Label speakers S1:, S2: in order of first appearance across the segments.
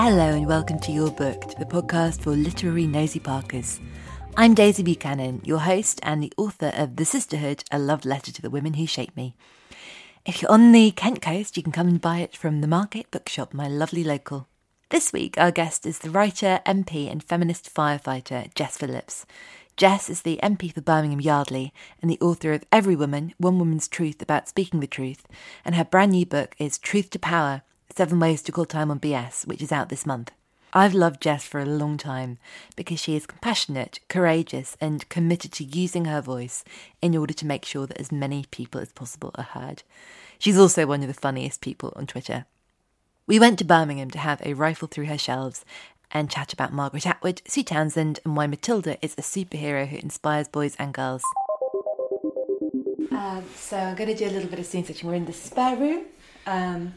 S1: Hello and welcome to You're Booked, the podcast for literary nosy parkers. I'm Daisy Buchanan, your host and the author of The Sisterhood, a love letter to the women who shaped me. If you're on the Kent coast, you can come and buy it from the Market Bookshop, my lovely local. This week, our guest is the writer, MP, and feminist firefighter Jess Phillips. Jess is the MP for Birmingham Yardley and the author of Every Woman, One Woman's Truth About Speaking the Truth, and her brand new book is Truth to Power Seven Ways to Call Time on BS, which is out this month. I've loved Jess for a long time because she is compassionate, courageous, and committed to using her voice in order to make sure that as many people as possible are heard. She's also one of the funniest people on Twitter. We went to Birmingham to have a rifle through her shelves and chat about Margaret Atwood, Sue Townsend, and why Matilda is a superhero who inspires boys and girls. Um, so I'm going to do a little bit of scene setting. We're in the spare room. Um,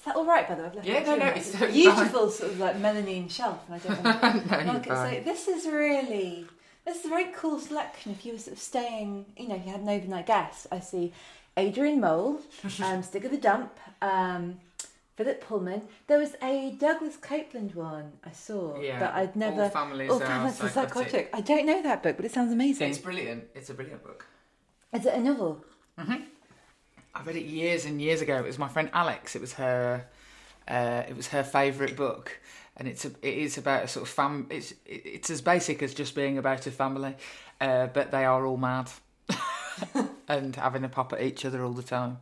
S1: is that all right, by the way? I've left
S2: Yeah,
S1: it
S2: no, no, it's totally
S1: beautiful sort of like melamine shelf, and I don't know.
S2: No, you're
S1: Look, so
S2: fine.
S1: this is really this is a very cool selection. If you were sort of staying, you know, if you had an overnight guest, I see Adrian Mole, um, Stig of the Dump, um, Philip Pullman. There was a Douglas Coupland one I saw,
S2: Yeah,
S1: but I'd never.
S2: All Families Are
S1: Families Are
S2: Psychotic.
S1: Psychotic. I don't know that book, but it sounds amazing.
S2: It's brilliant. It's a brilliant book.
S1: Is it a novel?
S2: I read it years and years ago. It was my friend Alex. It was her. Uh, it was her favourite book, and it's a, it is about a sort of fam. It's it's as basic as just being about a family, uh, but they are all mad and having a pop at each other all the time.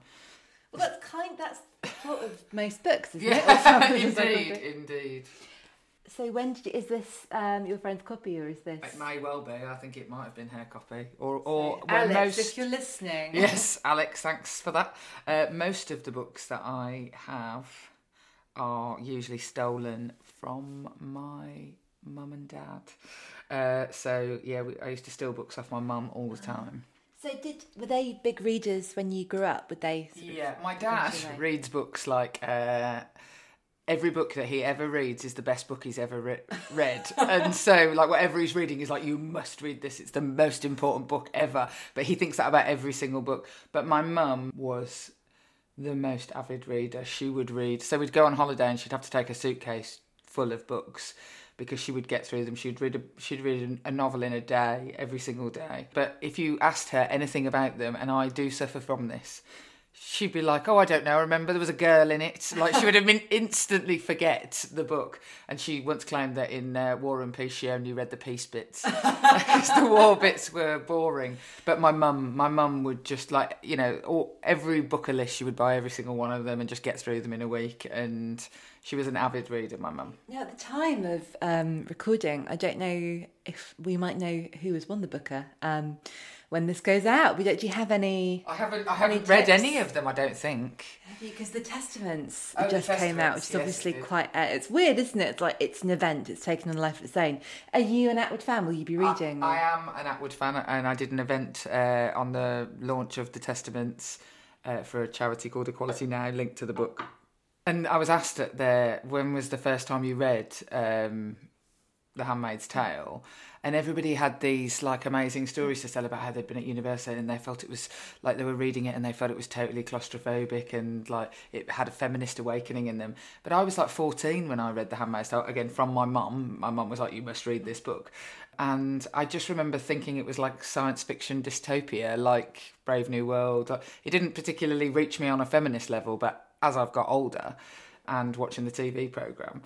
S1: Well, that's kind. That's sort of most books, isn't it?
S2: Yeah,
S1: Are
S2: indeed, indeed.
S1: So when did you, is this um, your friend's copy or is this?
S2: It may well be. I think it might have been her copy, or or well,
S1: Alex,
S2: most.
S1: if you're listening.
S2: yes, Alex, thanks for that. Uh, most of the books that I have are usually stolen from my mum and dad. Uh, so yeah, we, I used to steal books off my mum all the time.
S1: So did were they big readers when you grew up? Would they? sort of-
S2: Yeah, my dad reads books like. Uh, Every book that he ever reads is the best book he's ever re- read, and so like whatever he's reading is like you must read this. It's the most important book ever. But he thinks that about every single book. But my mum was the most avid reader. She would read. So we'd go on holiday and she'd have to take a suitcase full of books because she would get through them. She'd read a, she'd read a novel in a day every single day. But if you asked her anything about them, and I do suffer from this, she'd be like, "Oh, I don't know. I remember there was a girl in it." Like she would have been instantly forget the book. And she once claimed that in uh, War and Peace, she only read the peace bits because the war bits were boring. But my mum, my mum would just like you know, all, every book a list, she would buy every single one of them and just get through them in a week. And she was an avid reader, my mum.
S1: Now, at the time of um, recording, I don't know if we might know who has won the Booker um, when this goes out. We don't. Do you have any?
S2: I haven't, I haven't read
S1: tips?
S2: any of them. I don't think.
S1: Because the Testaments
S2: Oh, the
S1: just came out, which is
S2: yes,
S1: obviously
S2: it
S1: quite. Uh, it's weird, isn't it? It's like it's an event. It's taken on life of its own. Are you an Atwood fan? Will you be reading?
S2: I, I am an Atwood fan, and I did an event uh, on the launch of the Testaments uh, for a charity called Equality Now, linked to the book. And I was asked at there, when was the first time you read um, The Handmaid's hmm. Tale, and everybody had these like amazing stories to tell about how they'd been at university and they felt it was like they were reading it and they felt it was totally claustrophobic and like it had a feminist awakening in them. But I was like 14 when I read The Handmaid's Tale again from my mum. My mum was like, "You must read this book," and I just remember thinking it was like science fiction dystopia, like Brave New World. It didn't particularly reach me on a feminist level, but as I've got older and watching the TV program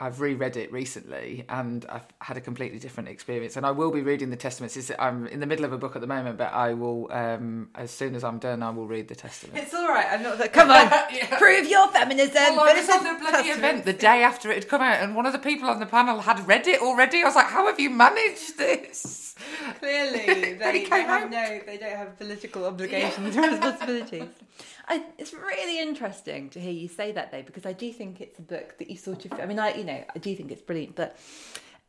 S2: I've reread it recently and I've had a completely different experience. And I will be reading the Testaments. I'm in the middle of a book at the moment, but I will, um, as soon as I'm done, I will read the Testament.
S1: It's all right. I'm not. Like, Come on, yeah. prove your feminism.
S2: Well, I was at the bloody event the day after it had come out, and one of the people on the panel had read it already. I was like, "How have you managed this?"
S1: Clearly, they, they, they have no. They don't have political obligations yeah. or responsibilities. I, it's really interesting to hear you say that though, because I do think it's a book that you sort of. I mean, I you know I do think it's brilliant, but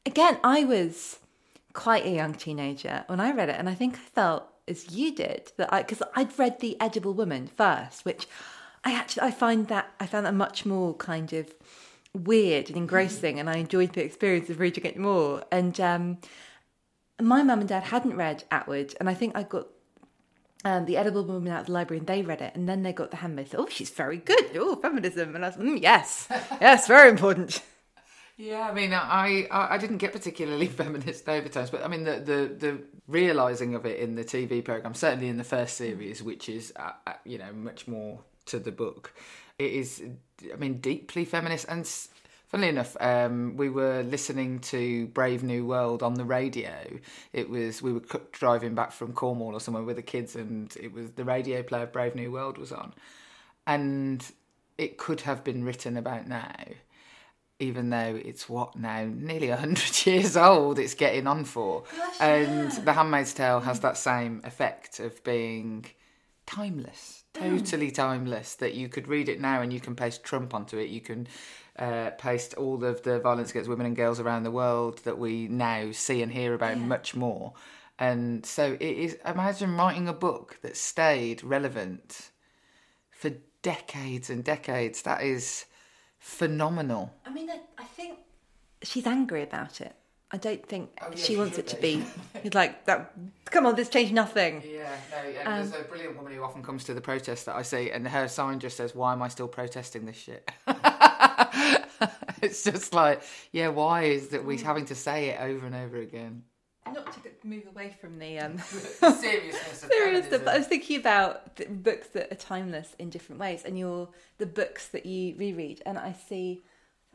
S1: again, I was quite a young teenager when I read it, and I think I felt as you did that I because I'd read the Edible Woman first, which I actually I find that I found that much more kind of weird and engrossing, and I enjoyed the experience of reading it more. And um, my mum and dad hadn't read Atwood, and I think I got um, the edible woman out of the library and they read it and then they got the handmaid. Oh she's very good. Oh feminism. And i was mm, yes. Yes very important.
S2: Yeah i mean I, I, didn't get particularly feminist overtones but i mean the the the realizing of it in the tv program certainly in the first series which is uh, uh, you know much more to the book it is i mean deeply feminist and Funnily enough, um, we were listening to Brave New World on the radio. It was we were driving back from Cornwall or somewhere with the kids, and it was the radio player Brave New World was on, and it could have been written about now, even though it's what now nearly hundred years old. It's getting on for, Gosh, and yeah. The Handmaid's Tale has that same effect of being timeless, totally timeless. That you could read it now and you can paste Trump onto it. You can uh, post all of the violence against women and girls around the world that we now see and hear about yeah. much more. And so it is. Imagine writing a book that stayed relevant for decades and decades. That is phenomenal.
S1: I mean, I, I think she's angry about it. I don't think oh, yeah, she, she wants it to be. Like that. Come on, this changed nothing.
S2: Yeah, no. Yeah, um, there's a brilliant woman who often comes to the protest that I see, and her sign just says, "Why am I still protesting this shit?" it's just like, yeah, why is that we having to say it over and over again?
S1: Not to move away from the um,
S2: seriousness
S1: stuff, I was thinking about books that are timeless in different ways, and your the books that you reread, and I see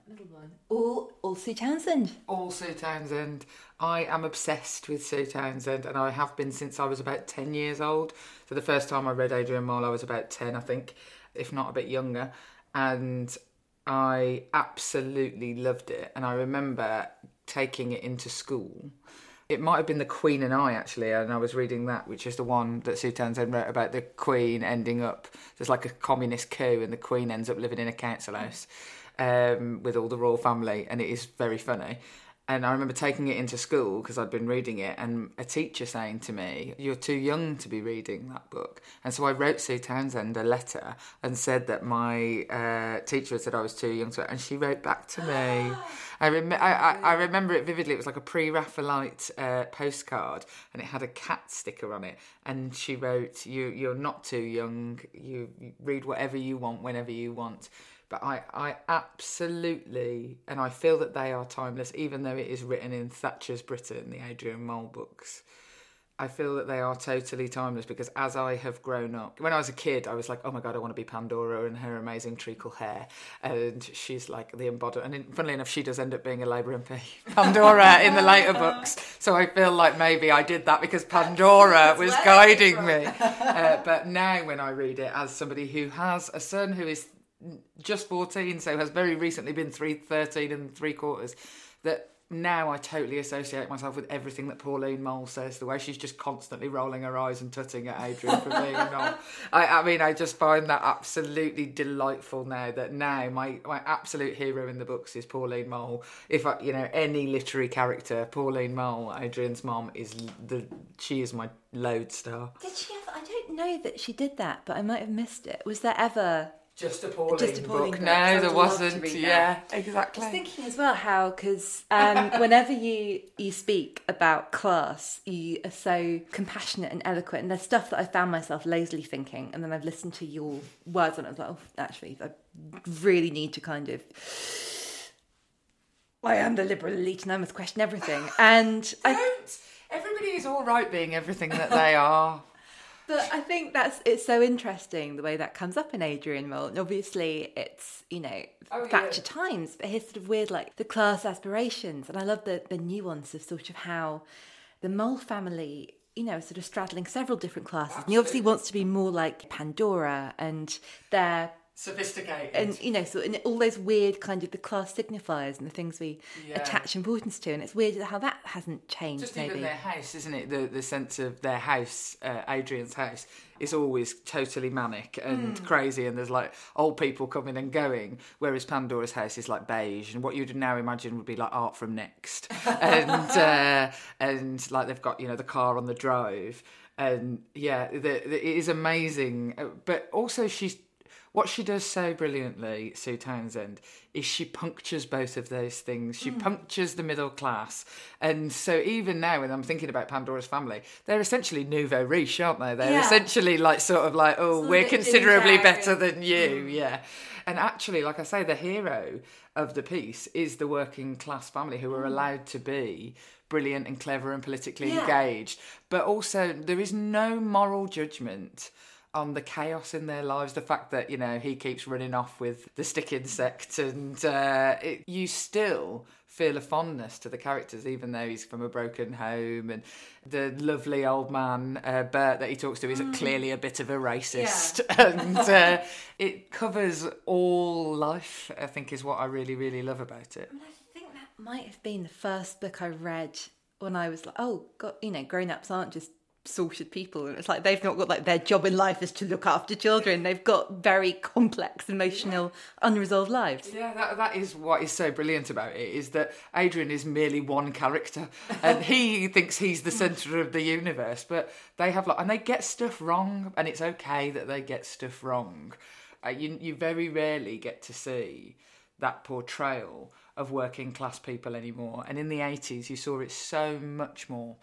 S1: little one. All, all Sue Townsend.
S2: All Sue Townsend. I am obsessed with Sue Townsend, and I have been since I was about ten years old. So the first time I read Adrian Mole, I was about ten, I think, if not a bit younger, and I absolutely loved it. And I remember taking it into school. It might have been The Queen and I, actually, and I was reading that, which is the one that Sue Townsend wrote about the Queen ending up, there's like a communist coup, and the Queen ends up living in a council house um, with all the royal family, and it is very funny. And I remember taking it into school because I'd been reading it, and a teacher saying to me, You're too young to be reading that book. And so I wrote Sue Townsend a letter and said that my uh, teacher had said I was too young to, and she wrote back to me. I, rem- I, I, I, remember it vividly. It was like a pre Raphaelite uh, postcard, and it had a cat sticker on it. And she wrote, you, You're not too young, you read whatever you want whenever you want but I, I absolutely, and I feel that they are timeless, even though it is written in Thatcher's Britain, the Adrian Mole books. I feel that they are totally timeless because as I have grown up, when I was a kid, I was like, oh my God, I want to be Pandora and her amazing treacle hair. And she's like the embodiment. And funnily enough, she does end up being a Labour MP, Pandora, in the later books. So I feel like maybe I did that because Pandora was guiding me. Uh, but now when I read it as somebody who has a son who is just 14, so has very recently been three, 13 and three quarters, that now I totally associate myself with everything that Pauline Mole says, the way she's just constantly rolling her eyes and tutting at Adrian for being a knob. I, I mean, I just find that absolutely delightful now that now my, my absolute hero in the books is Pauline Mole. If I, you know, any literary character, Pauline Mole, Adrian's mom, is the, she is my lodestar.
S1: Did she ever, I don't know that she did that, but I might have missed it. Was there ever
S2: just appalling,
S1: Just appalling
S2: book.
S1: book.
S2: No, there wasn't. Yeah, exactly.
S1: I was thinking as well how because um, whenever you you speak about class, you are so compassionate and eloquent, and there's stuff that I found myself lazily thinking, and then I've listened to your words on it as well. Actually, I really need to kind of. I am the liberal elite, and I must question everything. And I,
S2: Don't. Everybody is all right being everything that they are.
S1: But I think that's it's so interesting the way that comes up in Adrian Mole. And obviously it's, you know,
S2: Oh,
S1: Thatcher
S2: yeah.
S1: times, but his sort of weird like the class aspirations. And I love the, the nuance of sort of how the Mole family, you know, sort of straddling several different classes. And he obviously wants to be more like Pandora and they're
S2: Sophisticated.
S1: and you know, so and all those weird kind of the class signifiers and the things we
S2: Yeah.
S1: attach importance to, and it's weird how that hasn't changed.
S2: Just
S1: maybe
S2: even their house, isn't it? The the sense of their house, uh, Adrian's house, is always totally manic and crazy, and there's like old people coming and going. Whereas Pandora's house is like beige, and what you'd now imagine would be like art from Next, and uh, and like they've got you know the car on the drive, and yeah, the, the, it is amazing. Uh, But also she's what she does so brilliantly, Sue Townsend, is she punctures both of those things. She punctures the middle class. And so even now, when I'm thinking about Pandora's family, they're essentially nouveau riche, aren't they? They're
S1: Yeah.
S2: essentially like sort of like, oh, we're considerably better than you. Yeah. And actually, like I say, the hero of the piece is the working class family who are allowed to be brilliant and clever and politically
S1: Yeah.
S2: engaged. But also, there is no moral judgment on the chaos in their lives, the fact that you know he keeps running off with the stick insect, and uh, it, you still feel a fondness to the characters, even though he's from a broken home, and the lovely old man uh, Bert that he talks to is clearly a bit of a racist, and uh, it covers all life. I think is what I really, really love about it.
S1: I think that might have been the first book I read when I was like, oh, God, you know, grown ups aren't just sorted people. And it's like they've not got like their job in life is to look after children. They've got very complex, emotional, unresolved lives.
S2: Yeah, that, that is what is so brilliant about it is that Adrian is merely one character and he thinks he's the centre of the universe, but they have like, and they get stuff wrong, and it's okay that they get stuff wrong. Uh, you, you very rarely get to see that portrayal of working class people anymore. And in the 80s, you saw it so much more.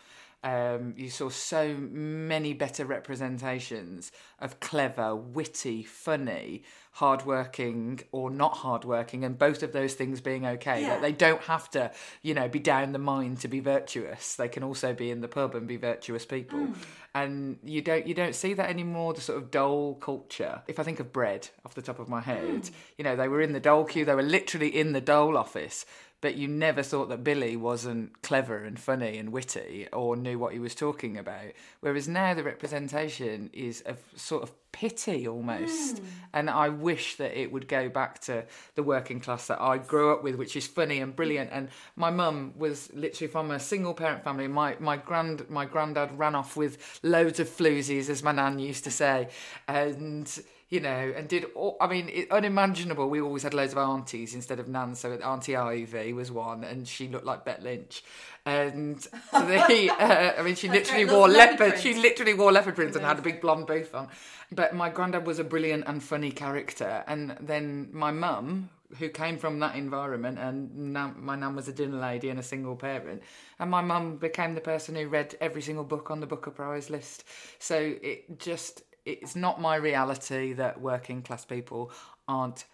S2: Um, you saw so many better representations of clever, witty, funny, hardworking or not hardworking, and both of those things being okay.
S1: Yeah.
S2: That they don't have to, you know, be down the mine to be virtuous. They can also be in the pub and be virtuous people. Mm. And you don't you don't see that anymore. The sort of dole culture. If I think of Bread off the top of my head, mm. you know, they were in the dole queue. They were literally in the dole office but you never thought that Billy wasn't clever and funny and witty or knew what he was talking about. Whereas now the representation is of sort of pity almost. Hmm. And I wish that it would go back to the working class that I grew up with, which is funny and brilliant. And my mum was literally from a single parent family. My my grand my granddad ran off with loads of floozies, as my nan used to say. And you know, and did all, I mean, it, unimaginable. We always had loads of aunties instead of nans. So Auntie Ivy was one, and she looked like Bet Lynch. And the, uh, I mean, she literally wore
S1: leopard
S2: leopard. She literally wore leopard prints and had a big blonde booth on. But my granddad was a brilliant and funny character, and then my mum. Who came from that environment, and nan, my nan was a dinner lady and a single parent, and my mum became the person who read every single book on the Booker Prize list. So it just it's not my reality that working class people aren't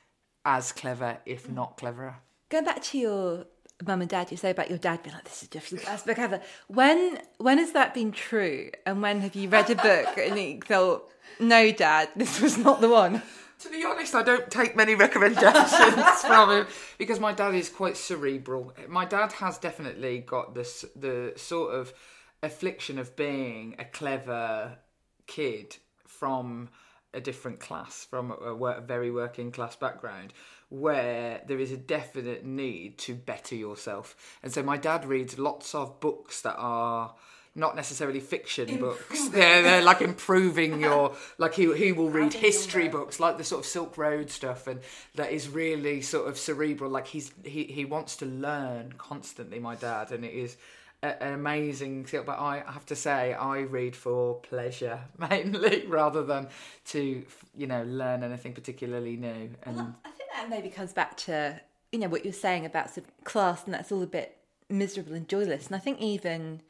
S2: as clever, if not cleverer.
S1: Going back to your mum and dad, you say about your dad being like, "This is just the best book ever." When when has that been true? And when have you read a book and you thought, "No, dad, this was not the one"?
S2: To be honest, I don't take many recommendations from him because my dad is quite cerebral. My dad has definitely got this the sort of affliction of being a clever kid from a different class, from a, a very working class background, where there is a definite need to better yourself. And so my dad reads lots of books that are not necessarily fiction books. They're, they're like improving your like he he will read history books like the sort of Silk Road stuff and that is really sort of cerebral. Like he's he he wants to learn constantly. My dad and it is a, an amazing skill. But I have to say, I read for pleasure mainly rather than to you know learn anything particularly new. And
S1: well, that maybe comes back to you know what you're saying about sort of class, and that's all a bit miserable and joyless. And I think even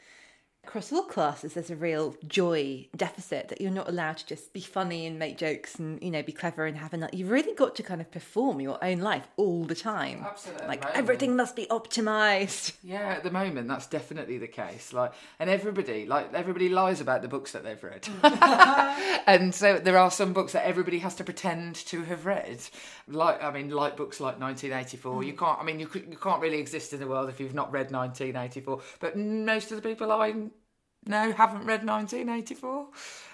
S1: across all classes there's a real joy deficit that you're not allowed to just be funny and make jokes and you know be clever and have a you've really got to kind of perform your own life all the time.
S2: Absolutely
S1: like everything must be optimized.
S2: Yeah at the moment that's definitely the case. Like and everybody like everybody lies about the books that they've read. And so there are some books that everybody has to pretend to have read. Like i mean like books like 1984 mm. you can't i mean you, you can't really exist in the world if you've not read 1984 but most of the people i no, haven't read 1984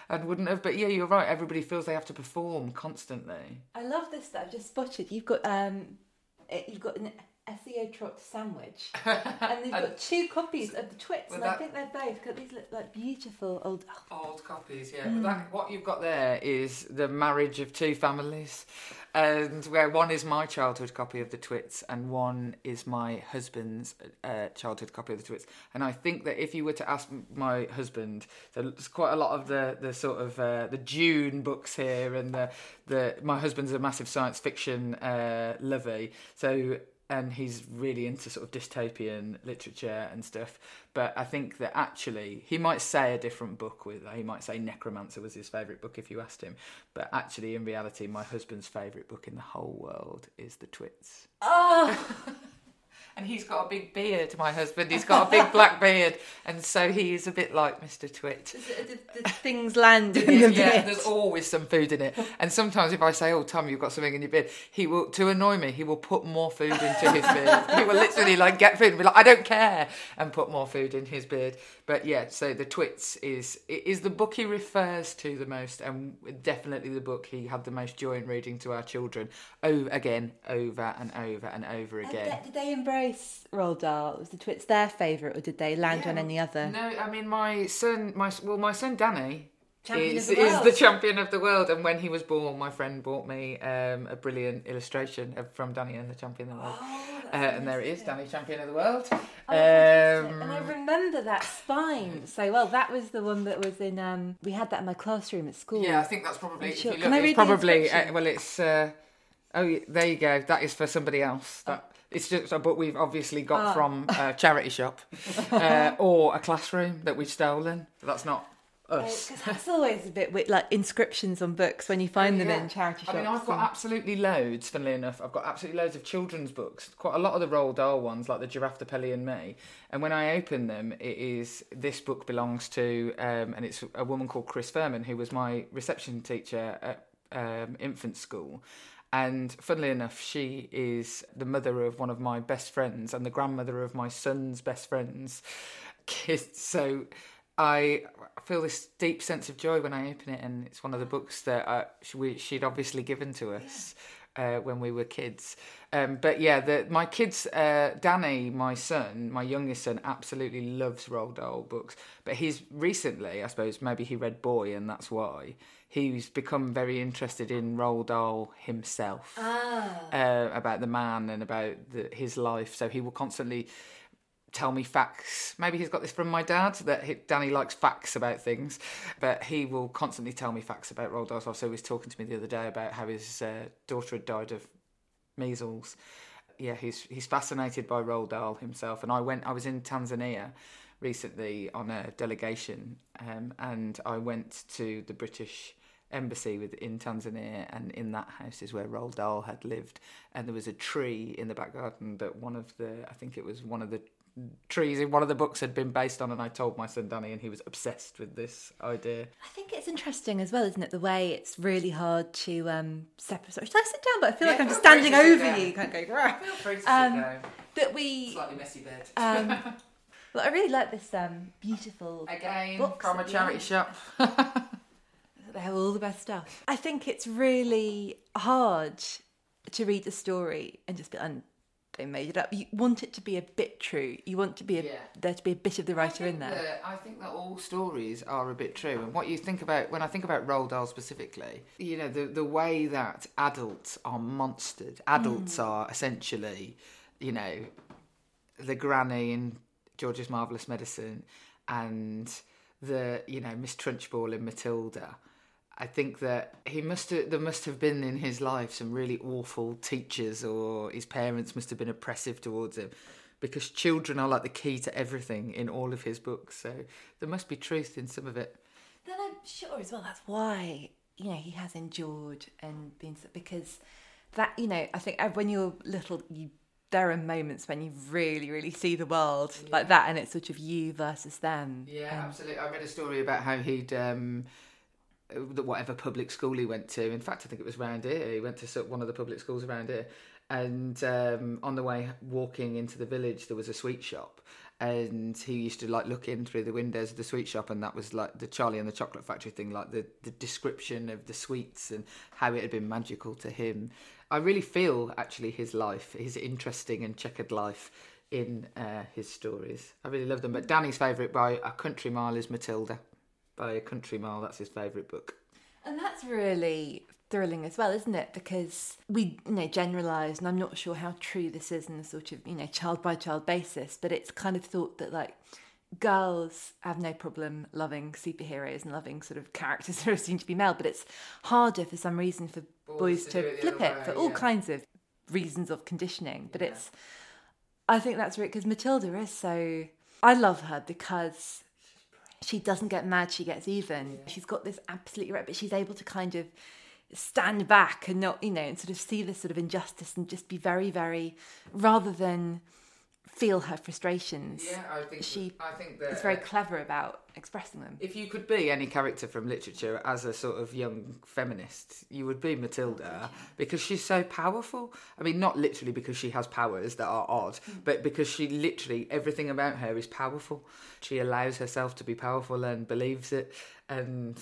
S2: and wouldn't have. But yeah, you're right. Everybody feels they have to perform constantly.
S1: I love this that I've just spotted. You've got um, you've got an SEO trot sandwich, and they've got two copies of the Twits, and that, I think they're both got these look like beautiful old
S2: oh. old copies. Yeah, mm. that, what you've got there is the marriage of two families, and where one is my childhood copy of the Twits, and one is my husband's uh, childhood copy of the Twits. And I think that if you were to ask my husband, there's quite a lot of the the sort of uh, the Dune books here, and the the my husband's a massive science fiction uh, lover, so and he's really into sort of dystopian literature and stuff. But I think that actually he might say a different book with he might say Neuromancer was his favourite book if you asked him. But actually, in reality, my husband's favourite book in the whole world is The Twits.
S1: Oh.
S2: and he's got a big beard. My husband, he's got a big black beard, and so he is a bit like Mr. Twit.
S1: The, the things land in the
S2: yeah, there's always some food in it, and sometimes if I say, "Oh, Tom, you've got something in your beard," he will, to annoy me, he will put more food into his beard. he will literally like get food and be like, "I don't care," and put more food in his beard. But yeah, so the Twits is is the book he refers to the most, and definitely the book he had the most joy in reading to our children. Oh, again, over and over and over again.
S1: Did they embrace? Roald Dahl? Was the Twits their favourite, or did they land yeah, on any other?
S2: No, I mean my son, my well, my son Danny is, the is the champion of the world. And when he was born, my friend bought me um, a brilliant illustration of, from Danny and the champion of the world. Oh, uh, and there it is, Danny, champion of the world. Oh,
S1: um, and I remember that spine so well. That was the one that was in. Um, we had that in my classroom at school.
S2: Yeah, I think that's probably. Sure. Look, Can I read probably. Uh, well, it's. Uh, oh, there you go. That is for somebody else. That. Oh. It's just a book we've obviously got oh. from a charity shop uh, or a classroom that we've stolen. That's not us.
S1: Because that's always a bit with, like inscriptions on books when you find them yeah. in charity shops.
S2: I mean, I've got absolutely loads. Funnily enough, I've got absolutely loads of children's books. Quite a lot of the Roald Dahl ones, like the Giraffe, the Pelly, and Me. And when I open them, it is this book belongs to, um, and it's a woman called Chris Furman, who was my reception teacher at um, infant school. And funnily enough, she is the mother of one of my best friends and the grandmother of my son's best friend's kids. So I feel this deep sense of joy when I open it, and it's one of the books that uh, she'd obviously given to us. Uh, when we were kids. Um, but yeah, the, my kids, uh, Danny, my son, my youngest son, absolutely loves Roald Dahl books. But he's recently, I suppose, maybe he read Boy, and that's why he's become very interested in Roald Dahl himself,
S1: ah.
S2: uh, about the man and about the, his life. So he will constantly tell me facts. Maybe he's got this from my dad that he, Danny likes facts about things, but he will constantly tell me facts about Roald Dahl. So he was talking to me the other day about how his uh, daughter had died of measles. Yeah, he's he's fascinated by Roald Dahl himself. And I went. I was in Tanzania recently on a delegation, um, and I went to the British embassy with, in Tanzania, and in that house is where Roald Dahl had lived. And there was a tree in the back garden that one of the, I think it was one of the trees in one of the books had been based on, and I told my son Danny, and he was obsessed with this idea.
S1: I think it's interesting as well, isn't it? The way it's really hard to um, separate. Should I sit down? But I feel yeah, like I'm just standing over you. Can't go.
S2: Feel free to um, sit down.
S1: That we
S2: slightly messy bed.
S1: Um, well, I really like this um, beautiful
S2: again from a charity shop.
S1: They have all the best stuff. I think it's really hard to read the story and just be, and they made it up. You want it to be a bit true. You want to be a, yeah. there to be a bit of the writer in there.
S2: That, I think that all stories are a bit true. And what you think about when I think about Roald Dahl specifically, you know, the the way that adults are monstered. Adults mm. are essentially, you know, the granny in George's Marvelous Medicine and the you know Miss Trunchbull in Matilda. I think that he must have, there must have been in his life some really awful teachers, or his parents must have been oppressive towards him, because children are like the key to everything in all of his books. So there must be truth in some of it.
S1: Then I'm sure as well that's why you know he has endured and been because that you know I think uh, when you're little you there are moments when you really really see the world yeah. like that and it's sort of you versus them.
S2: Yeah, um, absolutely. I read a story about how he'd. Um, whatever public school he went to. In fact, I think it was around here. He went to one of the public schools around here, and um, on the way walking into the village, there was a sweet shop, and he used to like look in through the windows of the sweet shop, and that was like the Charlie and the Chocolate Factory thing, like the the description of the sweets and how it had been magical to him. I really feel actually his life, his interesting and checkered life in uh, his stories. I really love them. But Danny's favourite by a country mile is Matilda by a country mile. That's his favourite book.
S1: And that's really thrilling as well, isn't it? Because we, you know, generalise, and I'm not sure how true this is in a sort of, you know, child by child basis, but it's kind of thought that like girls have no problem loving superheroes and loving sort of characters that are assumed to be male, but it's harder for some reason for boys, boys to, to flip it way, for all yeah. kinds of reasons of conditioning. But yeah. it's, I think that's right because Matilda is so. I love her because she doesn't get mad, she gets even. Yeah. She's got this absolutely right, but she's able to kind of stand back and not, you know, and sort of see this sort of injustice and just be very, very, rather than feel her frustrations.
S2: Yeah, I think she. I think that
S1: it's very clever about expressing them.
S2: If you could be any character from literature as a sort of young feminist, you would be Matilda because she's so powerful. I mean, not literally because she has powers that are odd, mm. but because she literally everything about her is powerful. She allows herself to be powerful and believes it, and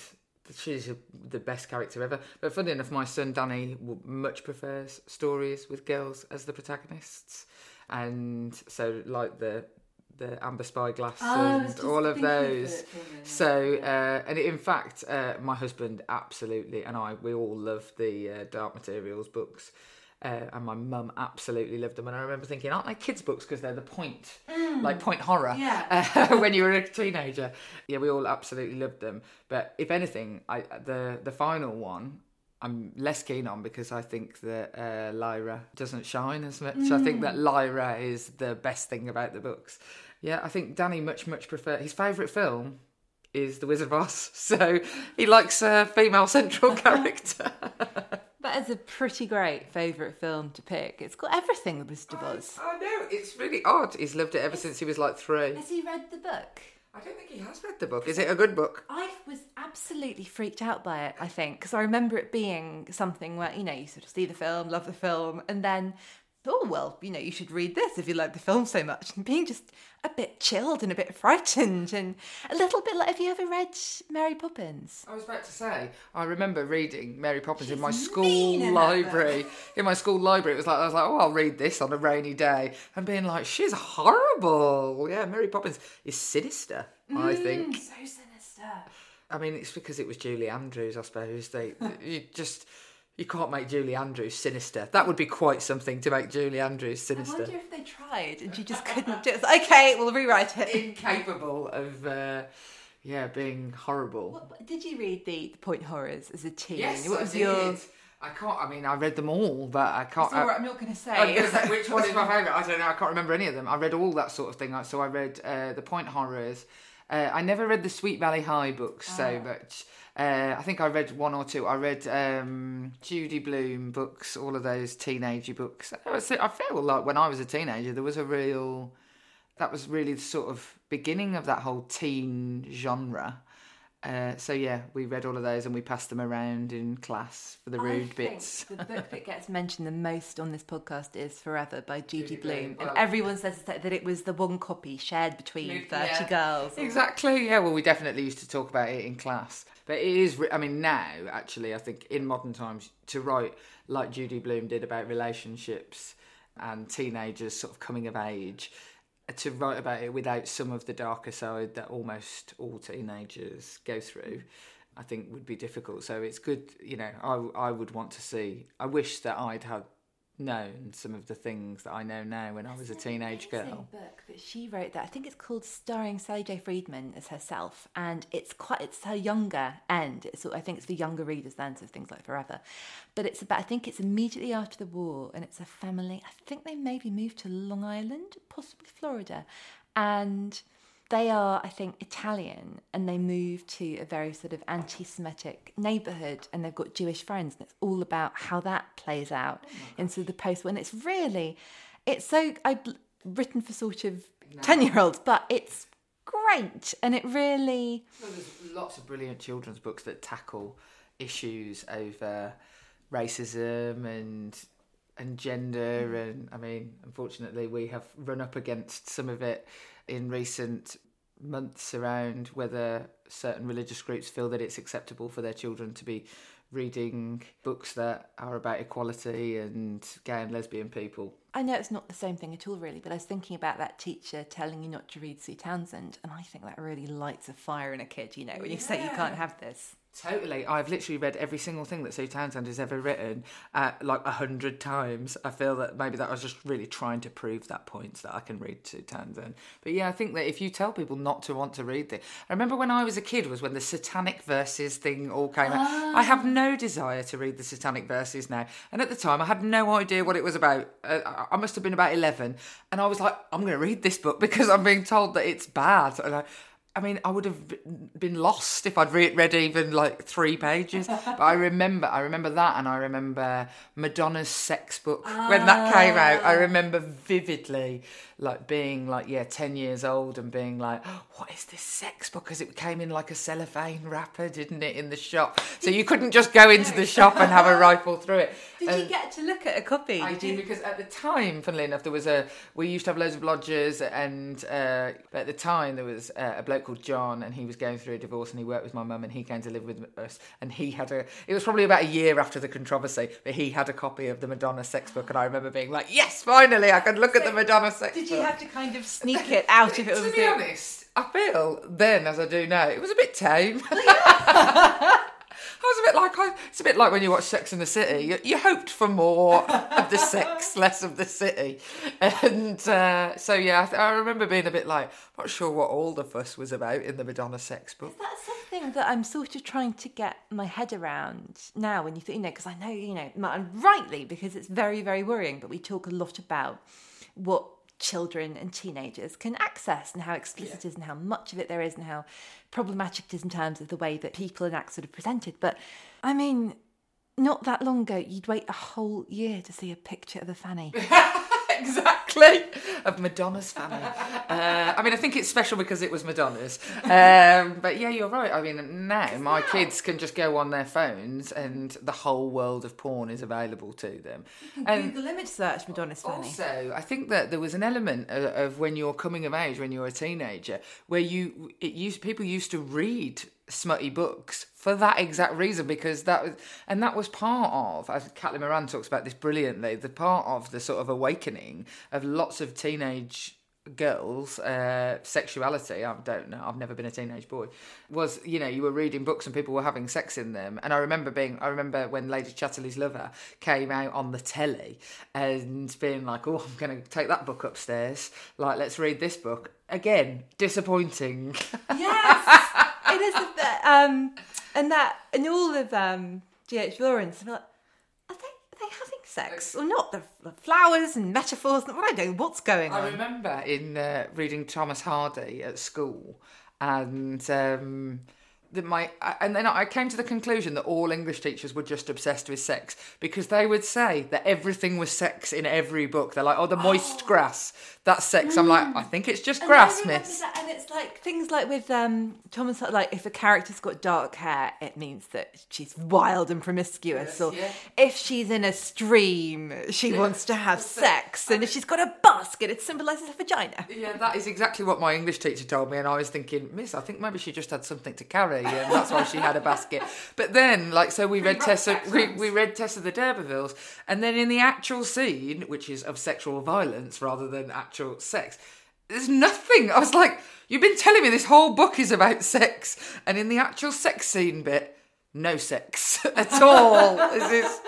S2: she's the best character ever. But funny enough, my son Danny much prefers stories with girls as the protagonists and so like the the amber spyglass oh, and all of those. so, uh, and in fact, uh, my husband absolutely and I we all love the uh, Dark Materials books. Uh, and my mum absolutely loved them, and I remember thinking, "Aren't they kids' books because they're the point, mm. like point horror?"
S1: Yeah.
S2: Uh, when you were a teenager, yeah, we all absolutely loved them. But if anything, I the the final one I'm less keen on because I think that uh, Lyra doesn't shine as much. Mm. I think that mm. Lyra is the best thing about the books. Yeah, I think Danny much much prefer his favourite film is The Wizard of Oz, so he likes a female central character.
S1: That is a pretty great favourite film to pick. It's got everything The Wizard of
S2: Oz. I, I know, it's really odd. He's loved it ever since he was like three.
S1: Has he read the book?
S2: I don't think he has read the book. Is it a good book?
S1: I was absolutely freaked out by it, I think, because I remember it being something where, you know, you sort of see the film, love the film, and then oh well you know you should read this if you like the film so much. And being just a bit chilled and a bit frightened and a little bit like have you ever read mary poppins?
S2: I was about to say i remember reading mary poppins She's in my school library. in my school library it was like i was like oh i'll read this on a rainy day. And being like she's horrible. Yeah mary poppins is sinister mm, i think.
S1: so sinister.
S2: I mean it's because it was julie andrews i suppose. They you just you can't make Julie Andrews sinister. That would be quite something to make Julie Andrews sinister. I
S1: wonder if they tried and she just couldn't do it. okay, we'll rewrite it.
S2: Incapable of, uh, yeah, being horrible.
S1: What, did you read the, the Point Horrors as a teen?
S2: Yes, what I was did. your? I can't. I mean, I read them all, but I can't.
S1: It's all right, I'm not going to say.
S2: say which one is my favourite. I don't know. I can't remember any of them. I read all that sort of thing. So I read uh, the Point Horrors. Uh, I never read the Sweet Valley High books oh. so much. Uh, I think I read one or two. I read um, Judy Blume books, all of those teenagey books. I feel like when I was a teenager, there was a real. That was really the sort of beginning of that whole teen genre. Uh, so yeah, we read all of those and we passed them around in class for the rude bits.
S1: the book that gets mentioned the most on this podcast is Forever by Judy, Blume, and everyone says that it was the one copy shared between thirty yeah. girls.
S2: Exactly. Yeah. Well, we definitely used to talk about it in class. But it is, I mean, now actually, I think in modern times to write like Judy Blume did about relationships and teenagers sort of coming of age, to write about it without some of the darker side that almost all teenagers go through. I think would be difficult. So it's good, you know. I I would want to see. I wish that I'd had known some of the things that I know now when I was a teenage girl.
S1: book that she wrote that I think it's called starring Sally J. Freedman as herself, and it's quite it's her younger end. It's I think it's for younger readers than so things like Forever, but it's about I think it's immediately after the war, and it's a family. I think they maybe moved to Long Island, possibly Florida, and they are, I think, Italian and they move to a very sort of anti Semitic neighbourhood and they've got Jewish friends. And it's all about how that plays out oh into the post when it's really, it's so, I've written for sort of 10 year olds, but it's great and it really.
S2: Well, there's lots of brilliant children's books that tackle issues over racism and and gender mm. and I mean unfortunately we have run up against some of it in recent months around whether certain religious groups feel that it's acceptable for their children to be reading books that are about equality and gay and lesbian people.
S1: I know it's not the same thing at all, really, but I was thinking about that teacher telling you not to read Sue Townsend, and I think that really lights a fire in a kid, you know, when you yeah. say you can't have this.
S2: Totally. I've literally read every single thing that Sue Townsend has ever written uh, like a hundred times. I feel that maybe that I was just really trying to prove that point that I can read Sue Townsend. But yeah, I think that if you tell people not to want to read it, I remember when I was a kid was when the satanic verses thing all came out. I have ah. no desire to read the satanic verses now. And at the time, I had no idea what it was about. Uh, I must have been about 11. And I was like, I'm going to read this book because I'm being told that it's bad. And I, I mean, I would have been lost if I'd re- read even like three pages. but I remember, I remember that, and I remember Madonna's sex book when that came out. I ah. remember vividly, like being like yeah, ten years old and being like, oh, "What is this sex book?" Because it came in like a cellophane wrapper, didn't it, in the shop? So you couldn't just go into the shop and have a rifle through it.
S1: Did and you get to look at a copy?
S2: I did because at the time, funnily enough, there was a we used to have loads of lodgers, and uh, at the time there was uh, a bloke called John, and he was going through a divorce, and he worked with my mum, and he came to live with us, and he had a. It was probably about a year after the controversy, but he had a copy of the Madonna sex book, and I remember being like, "Yes, finally, I can look at the Madonna sex." Book.
S1: You have to kind of sneak it out if it was?
S2: to be honest, I feel then, as I do now, it was a bit tame. I was a bit like I, it's a bit like when you watch Sex in the City. You, you hoped for more of the sex, less of the city, and uh, so yeah, I, I, remember being a bit like, not sure what all the fuss was about in the Madonna sex book.
S1: That's something that I'm sort of trying to get my head around now. When you think, you know, because I know, you know, and rightly because it's very, very worrying. But we talk a lot about what children and teenagers can access and how explicit yeah. it is and how much of it there is and how problematic it is in terms of the way that people and acts sort of presented. But I mean, not that long ago, you'd wait a whole year to see a picture of a fanny.
S2: exactly of Madonna's family. Uh, I mean, I think it's special because it was Madonna's. Um, but yeah, you're right. I mean, now my now. kids can just go on their phones and the whole world of porn is available to them.
S1: And Google image search Madonna's fanny.
S2: Also, I think that there was an element of, of when you're coming of age, when you're a teenager, where you it used people used to read smutty books for that exact reason because that was and that was part of as Caitlin Moran talks about this brilliantly the part of the sort of awakening of lots of teenage girls uh, sexuality i don't know i've never been a teenage boy was you know you were reading books and people were having sex in them. And i remember being i remember when lady chatterley's lover came out on the telly and being like oh i'm going to take that book upstairs. Like let's read this book. Again disappointing.
S1: Yes it is a bit, um and that and all of um DH Lawrence I'm like are they are they having sex or not the, the flowers and metaphors I don't know what's going
S2: on I remember in uh, reading Thomas Hardy at school and um that my and then I came to the conclusion that all English teachers were just obsessed with sex because they would say that everything was sex in every book. They're like, "Oh, the moist oh. grass, that's sex." Mm. I'm like, I think it's just and grass, miss.
S1: That, and it's like things like with um, Thomas, like if a character's got dark hair, it means that she's wild and promiscuous, yes, or yeah. if she's in a stream, she yeah. wants to have sex, and if she's got a basket, it symbolises a vagina.
S2: Yeah, that is exactly what my English teacher told me, and I was thinking, Miss, I think maybe she just had something to carry and that's why she had a basket. But then, like, so we read Tessa, we, we read Tess of the D'Urbervilles, and then in the actual scene, which is of sexual violence rather than actual sex, there's nothing. I was like, you've been telling me this whole book is about sex, and in the actual sex scene bit, no sex at all. this is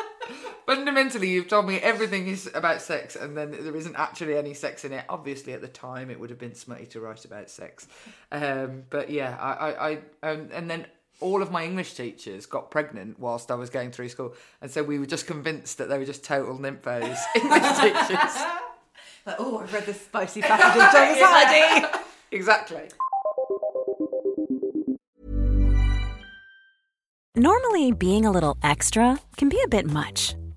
S2: Fundamentally, you've told me everything is about sex, and then there isn't actually any sex in it. Obviously, at the time, it would have been smutty to write about sex. Um, but yeah, I, I, I um, and then all of my English teachers got pregnant whilst I was going through school, and so we were just convinced that they were just total nymphos English teachers.
S1: Like, oh, I've read this spicy passage of Thomas Hardy.
S2: Exactly.
S3: Normally, being a little extra can be a bit much,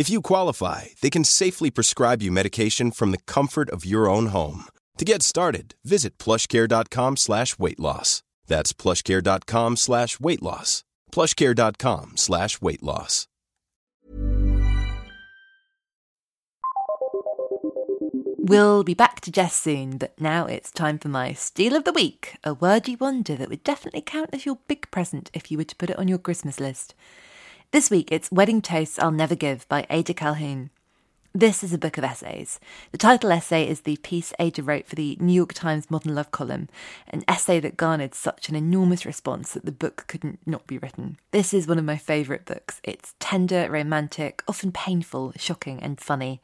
S4: If you qualify, they can safely prescribe you medication from the comfort of your own home. To get started, visit plushcare.com slash weight loss. That's plushcare.com slash weight loss. plushcare.com slash weight loss.
S1: We'll be back to Jess soon, but now it's time for my Steal of the Week, a wordy wonder that would definitely count as your big present if you were to put it on your Christmas list. This week it's Wedding Toasts I'll Never Give by Ada Calhoun. This is a book of essays. The title essay is the piece Ada wrote for the New York Times Modern Love column, an essay that garnered such an enormous response that the book couldn't not be written. This is one of my favourite books. It's tender, romantic, often painful, shocking, and funny.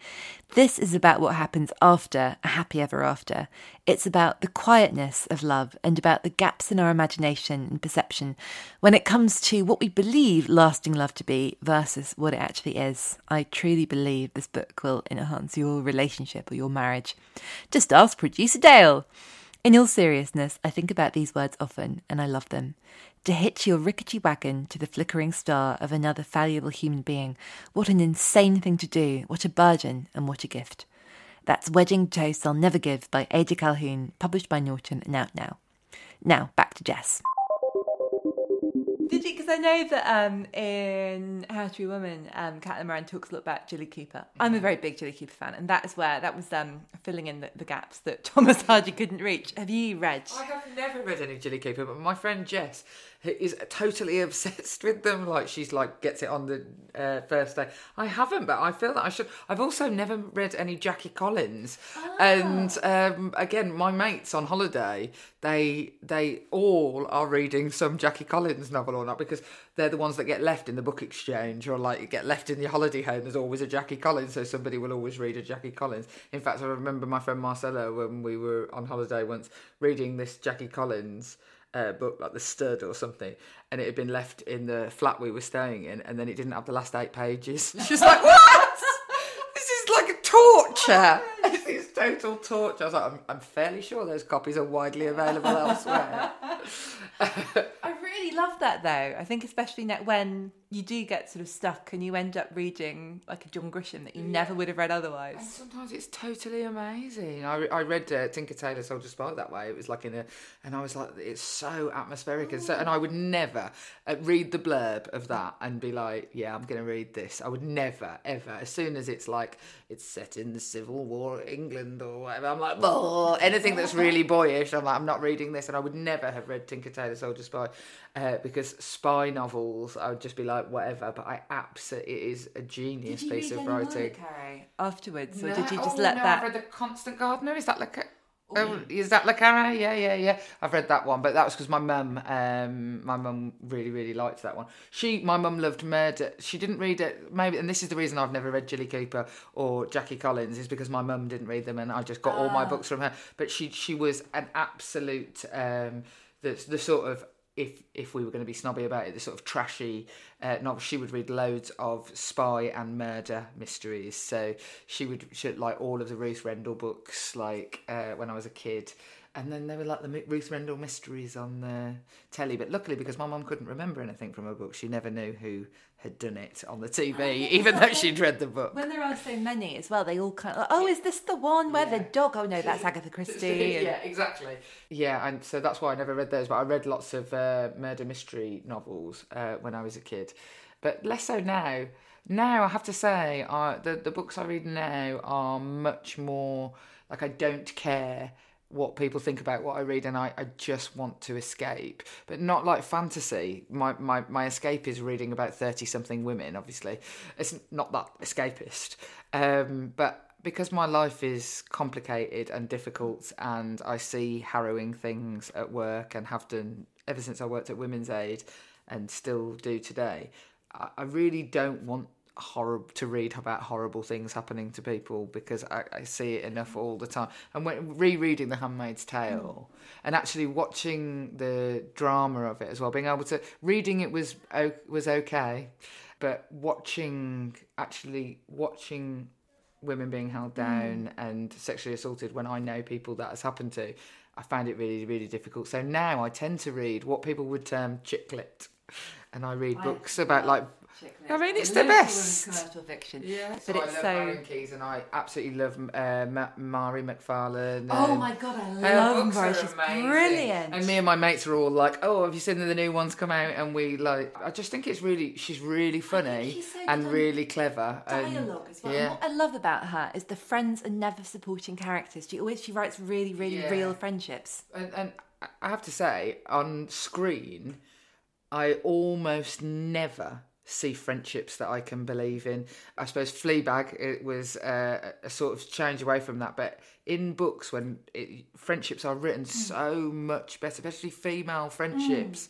S1: This is about what happens after a happy ever after. It's about the quietness of love and about the gaps in our imagination and perception when it comes to what we believe lasting love to be versus what it actually is. I truly believe this book will enhance your relationship or your marriage. Just ask producer Dale. In all seriousness, I think about these words often and I love them. To hitch your rickety wagon to the flickering star of another valuable human being, what an insane thing to do, what a burden, and what a gift. That's Wedding Toast I'll Never Give by Ada Calhoun, published by Norton and out now. Now, back to Jess. Did you? Because I know that um, in How to Be a Woman, um, Caitlin Moran talks a lot about Jilly Cooper. I'm a very big Jilly Cooper fan, and that is where that was um, filling in the, the gaps that Thomas Hardy couldn't reach. Have you read?
S2: I have never read any Jilly Cooper, but my friend Jess is totally obsessed with them. Like she's like gets it on the uh, first day. I haven't, but I feel that I should. I've also never read any Jackie Collins, and um, again, my mates on holiday, they they all are reading some Jackie Collins novel or not because they're the ones that get left in the book exchange or like get left in your holiday home. There's always a Jackie Collins, so somebody will always read a Jackie Collins. In fact, I remember my friend Marcella when we were on holiday once reading this Jackie Collins uh, book, like The Stud or something, and it had been left in the flat we were staying in, and then it didn't have the last eight pages. She's like, "What? this is like a torture. total torture." I was like, "I'm, I'm fairly sure those copies are widely available elsewhere."
S1: I really love that though. I think especially when you do get sort of stuck and you end up reading like a John Grisham that you never would have read otherwise.
S2: And sometimes it's totally amazing. I, I read uh, Tinker Tailor Soldier Spy that way. It was like in a, and I was like, it's so atmospheric and so, and I would never uh, read the blurb of that and be like, yeah, I'm going to read this. I would never, ever. As soon as it's like it's set in the Civil War England or whatever, I'm like, "Bah." anything that's really boyish. I'm like, I'm not reading this, and I would never have read Tinker Tailor Soldier Spy uh, because spy novels, I would just be like, whatever. But I absolutely, it is a genius piece of writing.
S1: Carrie, afterwards, or
S2: No,
S1: did you just
S2: oh,
S1: let
S2: no,
S1: that?
S2: I've read The Constant Gardener. Is that like a. Oh, is that Le Carre? Yeah, yeah, yeah. I've read that one, but that was because my mum, um, my mum really, really liked that one. She, my mum loved Murder. She didn't read it, maybe, and this is the reason I've never read Jilly Cooper or Jackie Collins, is because my mum didn't read them, and I just got all my books from her. But she, she was an absolute, um, the the sort of if if we were going to be snobby about it, the sort of trashy uh, novel. She would read loads of spy and murder mysteries. So she would she like all of the Ruth Rendell books, like uh, when I was a kid. And then there were like the Ruth Rendell mysteries on the telly. But luckily, because my mum couldn't remember anything from her book, she never knew who had done it on the TV, even though she'd read the book.
S1: When there are so many as well, they all kind of like, oh, is this the one where the dog? Oh no, that's Agatha Christie.
S2: yeah, exactly. Yeah, and so that's why I never read those. But I read lots of uh, murder mystery novels uh, when I was a kid, but less so now. Now I have to say, uh, the the books I read now are much more like I don't care what people think about what I read, and I, I just want to escape, but not like fantasy. My my my escape is reading about thirty something women. Obviously, it's not that escapist, um, but because my life is complicated and difficult and I see harrowing things at work and have done ever since I worked at Women's Aid and still do today, I, I really don't want horror to read about horrible things happening to people because I, I see it enough all the time. And when rereading The Handmaid's Tale and actually watching the drama of it as well, being able to reading it was was okay, but watching actually watching women being held mm. down and sexually assaulted when I know people that has happened to, I found it really, really difficult. So now I tend to read what people would term chick lit. And I read books about like I mean, it's the best.
S1: commercial fiction.
S2: Yeah,
S1: but
S2: so
S1: it's
S2: I love
S1: so.
S2: Marian Keyes and I absolutely love uh, Ma- Mhairi McFarlane.
S1: Oh my god, I
S2: her
S1: love
S2: books
S1: Mhairi.
S2: are
S1: She's
S2: amazing.
S1: brilliant.
S2: And me and my mates are all like, "Oh, have you seen the new ones come out?" And we like, I just think it's really, she's really funny
S1: she's so
S2: and really clever. and-
S1: dialogue as well. And
S2: Yeah,
S1: what I love about her is the friends are never supporting characters. She always she writes really, really
S2: Yeah.
S1: real friendships.
S2: and, and I have to say, on screen, I almost never see friendships that I can believe in. I suppose Fleabag it was uh, a sort of change away from that, but in books when it, friendships are written so much better, especially female friendships.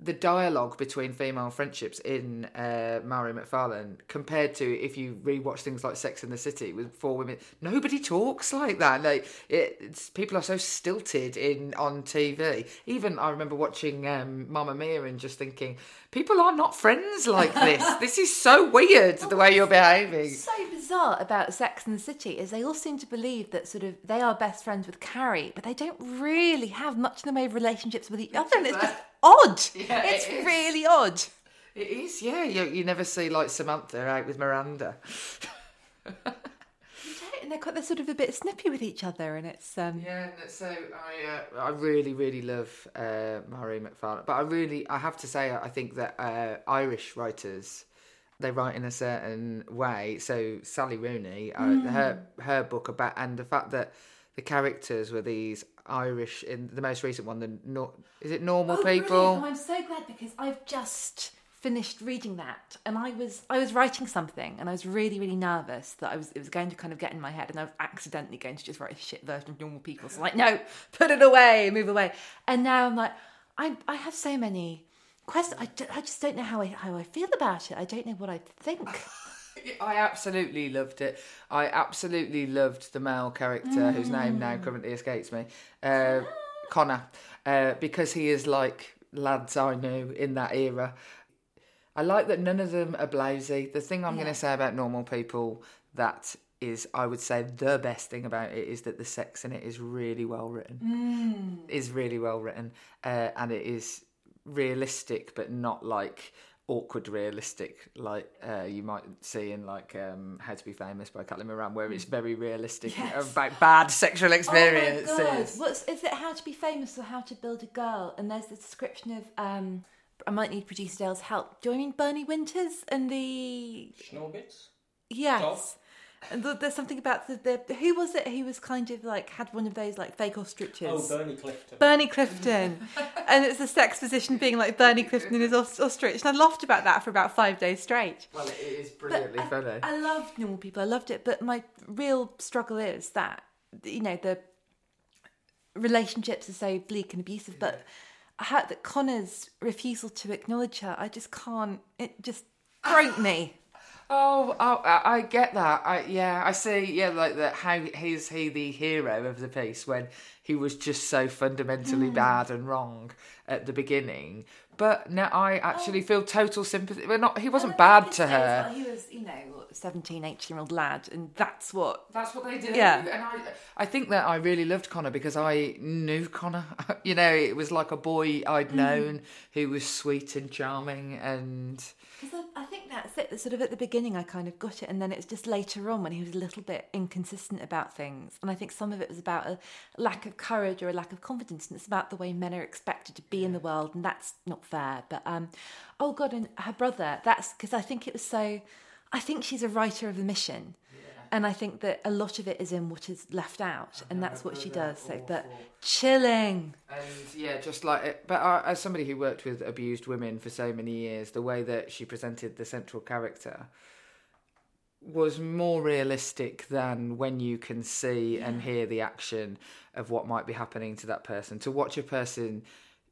S2: The dialogue between female friendships in uh, Mhairi McFarlane compared to if you rewatch things like Sex and the City with four women, nobody talks like that. Like it, it's, people are so stilted in on TV. Even I remember watching um, Mamma Mia and just thinking, people are not friends like this. this is so weird the way you're behaving.
S1: so bizarre about Sex and the City is they all seem to believe that sort of they are best friends with Carrie, but they don't really have much in the way of relationships with each other, and it's just odd.
S2: Yeah,
S1: it's
S2: it
S1: really odd.
S2: It is, yeah. You, you never see like Samantha out with Miranda.
S1: They're quite, they're sort of a bit snippy with each other, and it's um,
S2: Yeah, and so I uh, I really really love uh, Mhairi McFarlane, but I really I have to say I think that uh, Irish writers they write in a certain way. So Sally Rooney, uh, her her book about and the fact that the characters were these Irish in the most recent one. The nor- is it normal
S1: Oh, brilliant.
S2: people?
S1: Oh, I'm so glad because I've just finished reading that, and I was I was writing something, and I was really really nervous that I was it was going to kind of get in my head, and I was accidentally going to just write a shit version of normal people. So like, no, put it away, move away. And now I'm like, I I have so many questions. I, I just don't know how I how I feel about it. I don't know what I think.
S2: I absolutely loved it. I absolutely loved the male character whose name now currently escapes me, uh, Connor, uh, because he is like lads I knew in that era. I like that none of them are blousy. The thing I'm going to say about normal people that is, I would say, the best thing about it is that the sex in it is really well written. Is really well written, uh, and it is realistic, but not like awkward realistic like uh, you might see in like um, How to Be Famous by Caitlin Moran where it's very realistic about bad sexual experiences.
S1: Oh my god! What's is it? How to be famous or how to build a girl? And there's the description of um. I might need producer Dale's help. Do you mean Bernie Winters and the
S5: Schnorbitz?
S1: yes? And the, there's something about the, the who was it? Who was kind of like had one of those like fake ostriches.
S5: Oh, Bernie Clifton.
S1: Bernie Clifton, and it's a sex position being like Bernie Clifton in his os- ostrich, and I laughed about that for about five days straight.
S2: Well, it is brilliantly
S1: I,
S2: funny.
S1: I loved normal people. I loved it, but my real struggle is that you know the relationships are so bleak and abusive, but how that Connor's refusal to acknowledge her, I just can't. It just broke me.
S2: Oh, oh, I I get that. I yeah, I see. Yeah, like that. How is he the hero of the piece when he was just so fundamentally hmm. bad and wrong at the beginning? But now I actually oh. feel total sympathy. Well, not he wasn't bad to her.
S1: He was, you know, 17, 18 year old lad, and that's what.
S2: That's what they did.
S1: Yeah.
S2: And I, I think that I really loved Connor because I knew Connor. you know, it was like a boy I'd mm-hmm. known who was sweet and charming and.
S1: Because I, I think that's it. Sort of at the beginning, I kind of got it, and then it's just later on when he was a little bit inconsistent about things. And I think some of it was about a lack of courage or a lack of confidence, and it's about the way men are expected to be in the world, and that's not fair. But um, oh god, and her brother. That's because I think it was so. I think she's a writer of omission. And I think that a lot of it is in what is left out, and that's what she does. So, but chilling.
S2: And yeah, just like it. But uh, as somebody who worked with abused women for so many years, the way that she presented the central character was more realistic than when you can see and hear the action of what might be happening to that person. To watch a person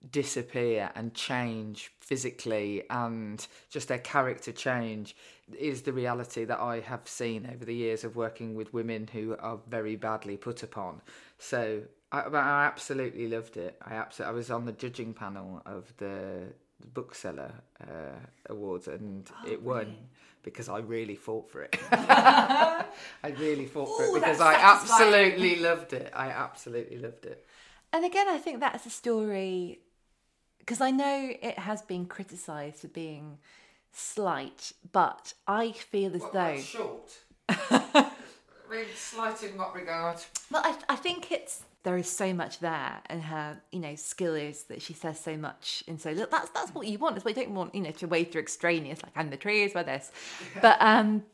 S2: disappear and change physically and just their character change is the reality that I have seen over the years of working with women who are very badly put upon. So I, but I absolutely loved it. I absolutely I was on the judging panel of the bookseller uh, awards and it won because I really fought for it. I really fought for it because I
S1: satisfying.
S2: absolutely loved it. I absolutely loved it.
S1: And again, I think that's a story because I know it has been criticised for being slight, but I feel as though.
S2: short. I mean, slight in what regard?
S1: Well, I, I think it's there is so much there, and her you know skill is that she says so much, and so look, that's that's what you want. Is what you don't want you know to wade through extraneous like and the trees by this, but um,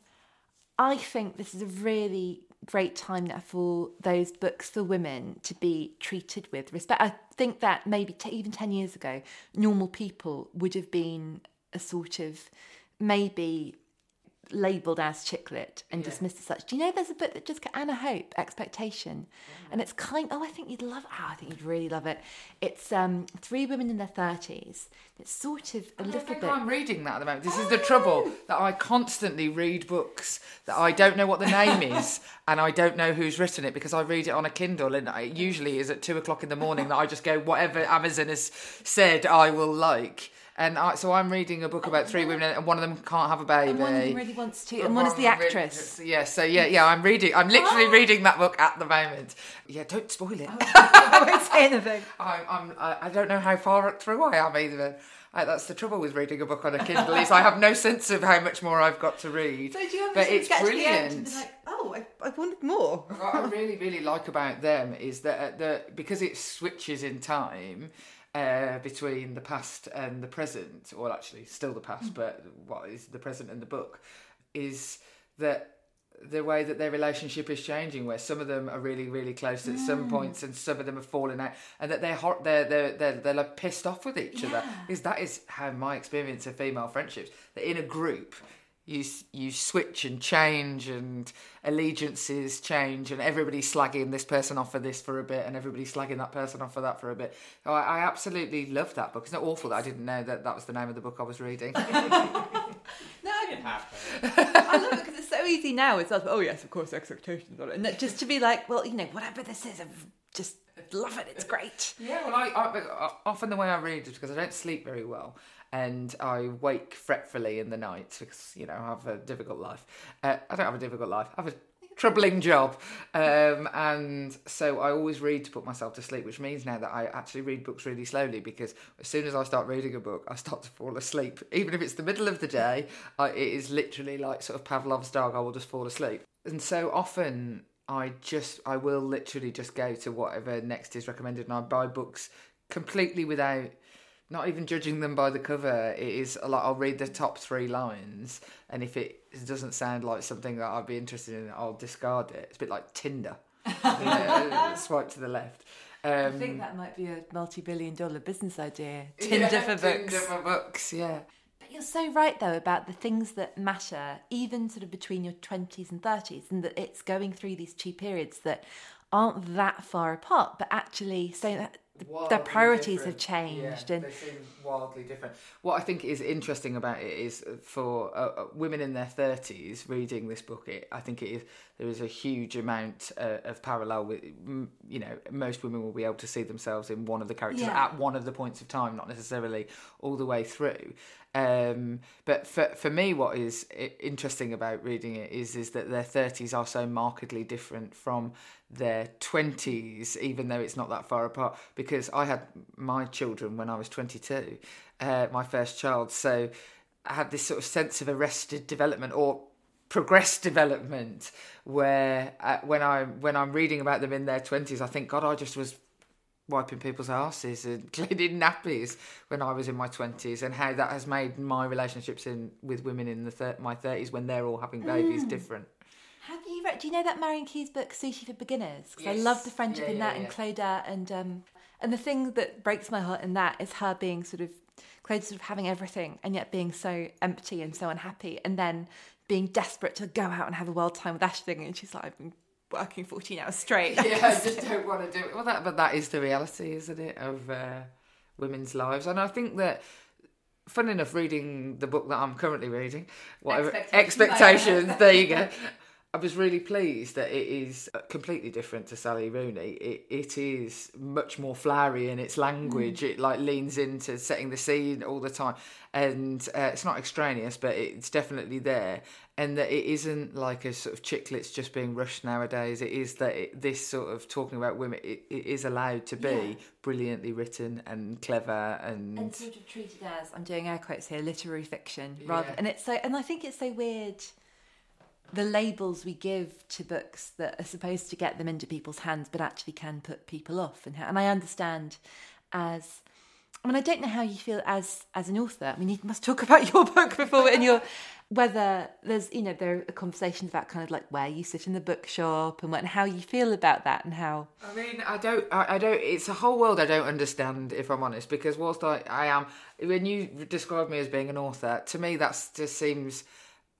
S1: I think this is a really great time now for those books for women to be treated with respect. I think that maybe t- even 10 years ago, normal people would have been a sort of maybe labelled as chicklit and dismissed as such. Do you know there's a book that just got Anna Hope, Expectation? And it's kind oh, I think you'd love oh, I think you'd really love it. It's um three women in their thirties. It's sort of a
S2: I
S1: little bit
S2: I'm reading that at the moment. This is the trouble that I constantly read books that I don't know what the name is and I don't know who's written it because I read it on a Kindle and it usually is at two o'clock in the morning that I just go whatever Amazon has said I will like. And I, so I'm reading a book about three women and one of them can't have a baby.
S1: and one of them really wants to and one is the actress.
S2: just- yeah, so yeah, yeah, I'm reading. I'm literally reading that book at the moment. Yeah, don't spoil it.
S1: I won't say anything.
S2: I'm, I'm, I I don't know how far through I am either. I, that's the trouble with reading a book on a Kindle is I have no sense of how much more I've got to read.
S1: So do you ever
S2: but it's
S1: get to the
S2: brilliant.
S1: end and be like, oh, I, I wanted more.
S2: what I really, really like about them is that uh, the because it switches in time uh, between the past and the present, or actually still the past, but what is the present and the book, is that the way that their relationship is changing, where some of them are really, really close at some points, and some of them have fallen out, and that they're hot, they're they're they're, they're like pissed off with each other. Because that is how my experience of female friendships. That in a group, you you switch and change, and allegiances change, and everybody's slagging this person off for this for a bit, and everybody's slagging that person off for that for a bit. Oh, I, I absolutely love that book. It's not awful that I didn't know that that was the name of the book I was reading.
S1: No, I didn't have to. I love it because it's so easy now. It's like, oh yes, of course, expectations on it, and that just to be like, well, you know, whatever this is, I just love it. It's great.
S2: Yeah, well, I, I uh, often the way I read is because I don't sleep very well, and I wake fretfully in the night because you know I have a difficult life. Uh, I don't have a difficult life. I have a troubling job, um, and so I always read to put myself to sleep. Which means now that I actually read books really slowly because as soon as I start reading a book, I start to fall asleep. Even if it's the middle of the day, I, it is literally like sort of Pavlov's dog. I will just fall asleep, and so often I just I will literally just go to whatever next is recommended and I buy books completely without not even judging them by the cover. It is like I'll read the top three lines and if it doesn't sound like something that I'd be interested in, I'll discard it. It's a bit like Tinder. know, swipe to the left. Um,
S1: I think that might be a multi-billion-dollar business idea. Tinder for books.
S2: Tinder for books, yeah.
S1: But you're so right though about the things that matter, even sort of between your twenties and thirties, and that it's going through these two periods that aren't that far apart, but actually so that their priorities have changed
S2: Yeah,
S1: and
S2: they seem wildly different. What I think is interesting about it is for uh, uh, women in their thirties reading this book. It, I think it is there is a huge amount uh, of parallel with you know most women will be able to see themselves in one of the characters
S1: Yeah.
S2: at one of the points of time, not necessarily all the way through. Um, but for for me, what is interesting about reading it is is that their thirties are so markedly different from their twenties, even though it's not that far apart. Because I had my children when I was twenty two, uh, my first child, so I had this sort of sense of arrested development or progressed development where uh, when I when I'm reading about them in their twenties, I think God, I just was wiping people's asses and cleaning nappies when I was in my twenties, and how that has made my relationships in with women in the thir- my thirties when they're all having babies
S1: Mm.
S2: different.
S1: Have you read? Do you know that Marian Keyes's book Sushi for Beginners? Because I love the friendship
S2: Yeah,
S1: in that,
S2: yeah.
S1: and Claudia, and um, and the thing that breaks my heart in that is her being sort of Claudia sort of having everything and yet being so empty and so unhappy, and then being desperate to go out and have a wild time with Ashling, and she's like, I've been working fourteen hours straight.
S2: yeah, I just don't want to do it. Well, that but that is the reality, isn't it, of uh, women's lives? And I think that, fun enough, reading the book that I'm currently reading, whatever
S1: Expectations.
S2: there you go. I was really pleased that it is completely different to Sally Rooney. It it is much more flowery in its language. It like leans into setting the scene all the time, and uh, it's not extraneous, but it's definitely there. And that it isn't like a sort of chick lit's just being rushed nowadays. It is that it, this sort of talking about women, it, it is allowed to be
S1: Yeah.
S2: brilliantly written and clever and,
S1: and sort of treated as I'm doing air quotes here, literary fiction rather. And it's so, and I think it's so weird the labels we give to books that are supposed to get them into people's hands, but actually can put people off. And and I understand as. I mean, I don't know how you feel as as an author. I mean, you must talk about your book before and your whether there's you know there are conversations about kind of like where you sit in the bookshop and what and how you feel about that and how
S2: I mean, I don't, I, I don't. It's a whole world I don't understand, if I'm honest. Because whilst I, I am, when you describe me as being an author, to me that just seems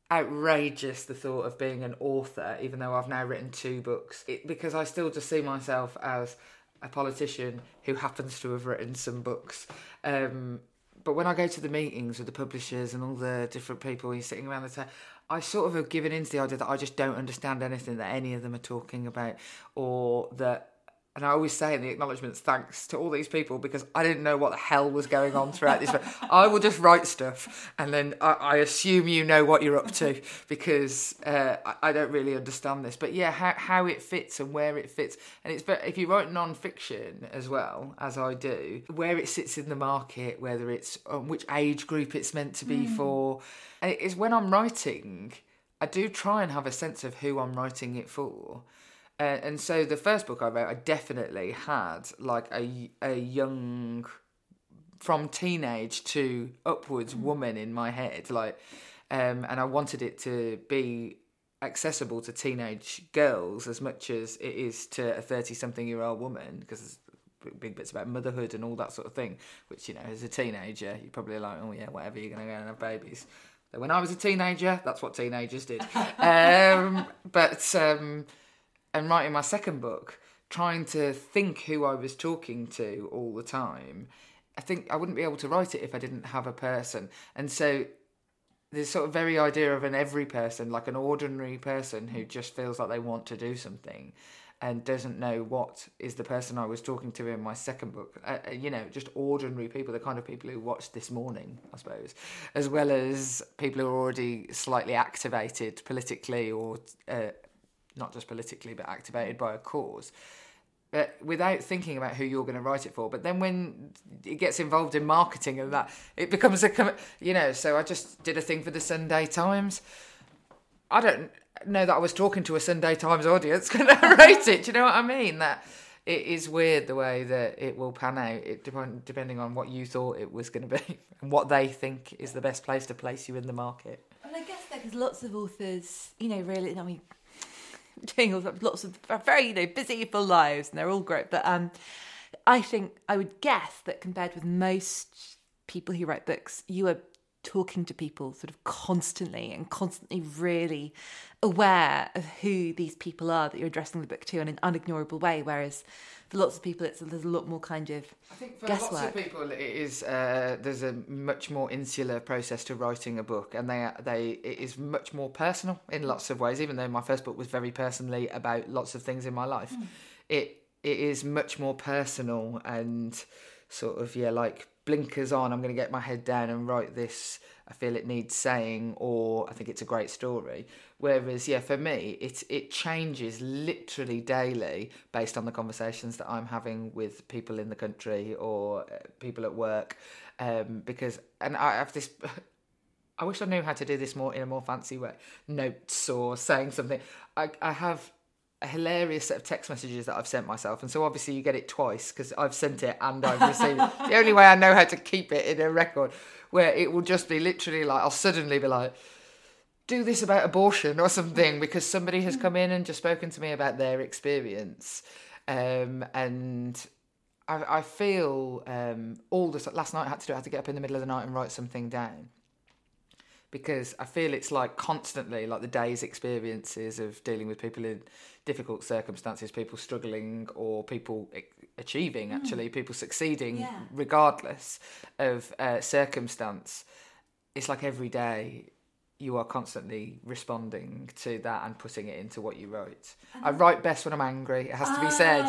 S2: outrageous. The thought of being an author, even though I've now written two books, it, because I still just see myself as a politician who happens to have written some books. Um, but when I go to the meetings with the publishers and all the different people who's sitting around the table, I sort of have given in to the idea that I just don't understand anything that any of them are talking about, or that. And I always say in the acknowledgements, thanks to all these people because I didn't know what the hell was going on throughout this. I will just write stuff, and then I, I assume you know what you're up to because uh, I, I don't really understand this. But yeah, how how it fits and where it fits, and it's if you write non-fiction as well as I do, where it sits in the market, whether it's on which age group it's meant to be for, and it's when I'm writing, I do try and have a sense of who I'm writing it for. Uh, and so the first book I wrote, I definitely had like a a young, from teenage to upwards woman in my head, like, um, and I wanted it to be accessible to teenage girls as much as it is to a thirty-something-year-old woman, because there's big bits about motherhood and all that sort of thing. Which you know, as a teenager, you're probably like, oh yeah, whatever, you're gonna go and have babies. So when I was a teenager, that's what teenagers did. um, but um, and writing my second book, trying to think who I was talking to all the time, I think I wouldn't be able to write it if I didn't have a person. And so this sort of very idea of an every person, like an ordinary person who just feels like they want to do something and doesn't know what is the person I was talking to in my second book. Uh, uh, you know, just ordinary people, the kind of people who watched this morning, I suppose, as well as people who are already slightly activated politically or uh, not just politically, but activated by a cause. But without thinking about who you're going to write it for. But then when it gets involved in marketing and that, it becomes a, you know, so I just did a thing for the Sunday Times. I don't know that I was talking to a Sunday Times audience when I wrote it. Do you know what I mean? That it is weird the way that it will pan out, it depend, depending on what you thought it was going to be and what they think is the best place to place you in the market.
S1: And I guess because lots of authors, you know, really, I mean, doing lots of very, you know, busy full lives, and they're all great. But um, I think I would guess that compared with most people who write books, you are talking to people sort of constantly and constantly really aware of who these people are that you're addressing the book to in an unignorable way. Whereas for lots of people, it's there's a lot more kind of
S2: I think for
S1: guesswork.
S2: lots of people, it is uh, there's a much more insular process to writing a book, and they they it is much more personal in lots of ways. Even though my first book was very personally about lots of things in my life, it it is much more personal and sort of yeah like blinkers on. I'm going to get my head down and write this. I feel it needs saying, or I think it's a great story. Whereas, yeah, for me, it it changes literally daily based on the conversations that I'm having with people in the country or uh, people at work. Um, because, and I have this. I wish I knew how to do this more in a more fancy way. Notes or saying something. I I have a hilarious set of text messages that I've sent myself, and so obviously you get it twice because I've sent it and I've received it. The only way I know how to keep it in a record, where it will just be literally like I'll suddenly be like, "Do this about abortion" or something because somebody has come in and just spoken to me about their experience, um, and I, I feel um, all this. last night I had to do. I had to get up in the middle of the night and write something down because I feel it's like constantly like the day's experiences of dealing with people in difficult circumstances, people struggling or people achieving, actually, people succeeding
S1: Yeah.
S2: regardless of uh, circumstance. It's like every day you are constantly responding to that and putting it into what you write. I write best when I'm angry, it has to be said.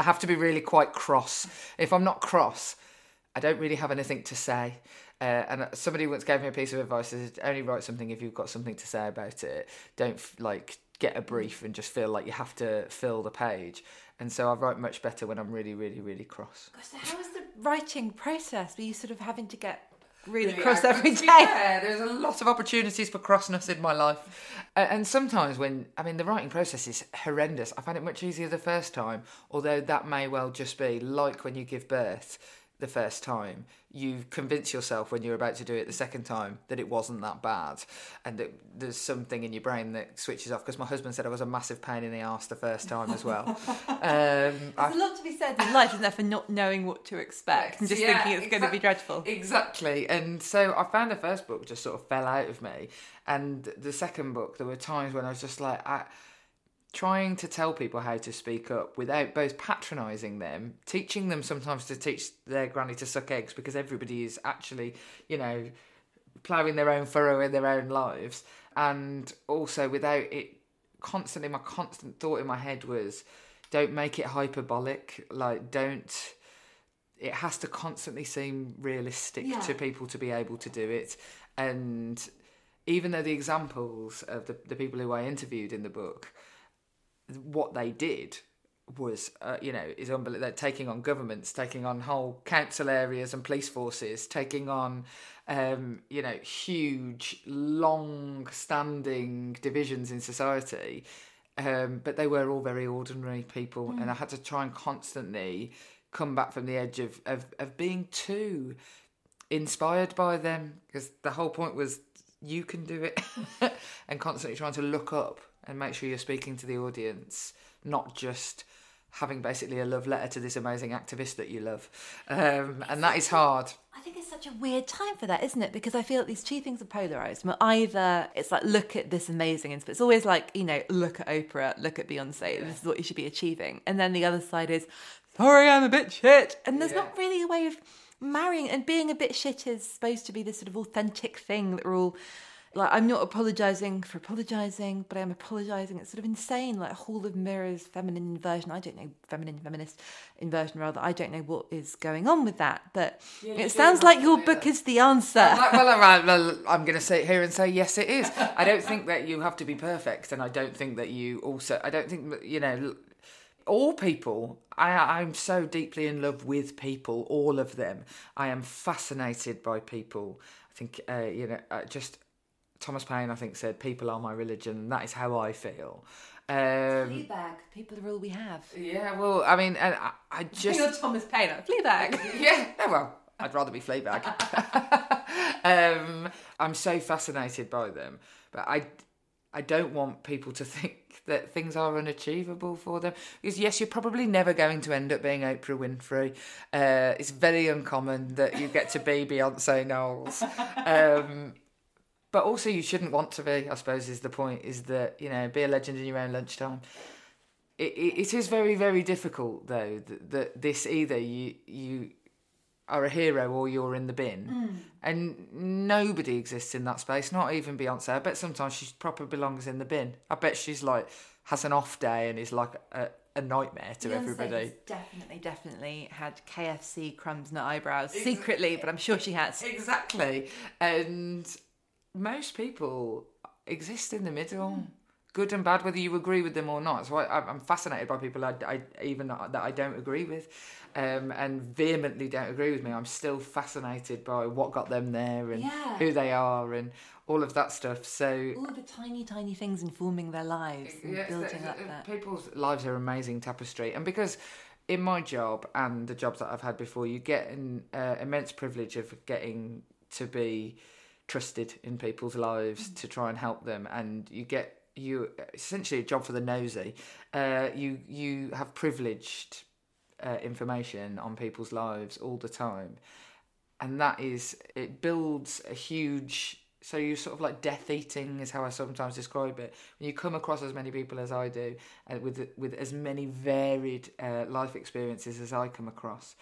S2: I have to be really quite cross. If I'm not cross, I don't really have anything to say. Uh, and somebody once gave me a piece of advice: is only write something if you've got something to say about it. Don't like get a brief mm. and just feel like you have to fill the page. And so I write much better when I'm really, really, really cross.
S1: So how was the writing process? Were you sort of having to get really cross
S2: Yeah,
S1: every
S2: to be
S1: day?
S2: fair, there's a lot of opportunities for crossness in my life. And sometimes when, I mean, the writing process is horrendous. I found it much easier the first time, although that may well just be like when you give birth the first time. You convince yourself when you're about to do it the second time that it wasn't that bad, and that there's something in your brain that switches off. Because my husband said I was a massive pain in the arse the first time as well. um,
S1: There's a lot to be said in life, isn't there, for not knowing what to expect and just
S2: Yeah,
S1: thinking it's going to be dreadful.
S2: Exactly. And so I found the first book just sort of fell out of me. And the second book, there were times when I was just like, I, trying to tell people how to speak up without both patronising them, teaching them sometimes to teach their granny to suck eggs because everybody is actually, you know, ploughing their own furrow in their own lives. And also without it constantly, my constant thought in my head was, don't make it hyperbolic. Like, don't it has to constantly seem realistic
S1: Yeah.
S2: to people to be able to do it and even though the examples of the, the people who i interviewed in the book what they did was uh, you know is unbelievable they're taking on governments taking on whole council areas and police forces taking on um, you know huge long standing divisions in society. Um, but they were all very ordinary people and i had to try and constantly come back from the edge of, of, of being too inspired by them because the whole point was you can do it and constantly trying to look up and make sure you're speaking to the audience not just having basically a love letter to this amazing activist that you love um, and that is hard
S1: I think it's such a weird time for that, isn't it? Because I feel like these two things are polarized. Well, either it's like, look at this amazing, but it's always like, you know, look at Oprah, look at Beyonce, this is what you should be achieving. And then the other side is, sorry, I'm a bit shit. And there's not really a way of marrying, and being a bit shit is supposed to be this sort of authentic thing that we're all. Like I'm not apologizing for apologizing, but I'm apologizing. It's sort of insane, like Hall of Mirrors, feminine inversion. I don't know, feminine feminist inversion rather. I don't know what is going on with that, but it sounds like your book is the answer.
S2: Well, all right, well, I'm going to sit here and say yes, it is. I don't think that you have to be perfect, and I don't think that you also. I don't think that you know. All people, I, I'm so deeply in love with people, all of them. I am fascinated by people. I think, uh, you know, uh, just Thomas Paine, I think, said, "People are my religion," and that is how I feel. Um,
S1: Fleabag. People are all we have.
S2: yeah, well, I mean, and I, I just
S1: You're Thomas Paine. Fleabag.
S2: yeah, no, well, I'd rather be Fleabag. um, I'm so fascinated by them, but I, I don't want people to think that things are unachievable for them. Because yes, you're probably never going to end up being Oprah Winfrey. Uh, it's very uncommon that you get to be Beyonce Knowles. Um, but also, you shouldn't want to be. I suppose is the point. Is that you know be a legend in your own lunchtime. It, it, it is very very difficult though that, that this either you you are a hero or you're in the bin.
S1: Mm.
S2: And nobody exists in that space, not even Beyonce. I bet sometimes she proper belongs in the bin. I bet she's like, has an off day and is like a, a nightmare to everybody.
S1: Definitely, definitely had KFC crumbs in her eyebrows secretly, but I'm sure she has.
S2: Exactly. And most people exist in the middle. Good and bad, whether you agree with them or not. So I, I'm fascinated by people I, I even that I don't agree with, um, and vehemently don't agree with me. I'm still fascinated by what got them there and
S1: Yeah.
S2: who they are and all of that stuff. So
S1: All the tiny, tiny things informing their lives and building
S2: the-
S1: up
S2: the-
S1: that.
S2: People's lives are amazing tapestry, and because in my job and the jobs that I've had before, you get an uh, immense privilege of getting to be trusted in people's lives to try and help them, and you get you essentially a job for the nosy. Uh, you you have privileged uh, information on people's lives all the time and that is it builds a huge so you sort of like death eating is how I sometimes describe it. When you come across as many people as I do, and with with as many varied uh, life experiences as I come across,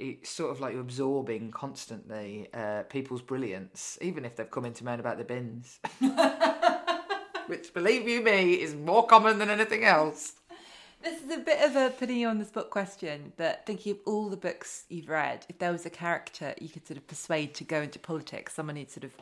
S2: it's sort of like you're absorbing constantly uh, people's brilliance, even if they've come in to moan about the bins. Which, believe you me, is more common than anything else.
S1: This is a bit of a putting you on the spot question, but thinking of all the books you've read, if there was a character you could sort of persuade to go into politics, someone who'd sort of,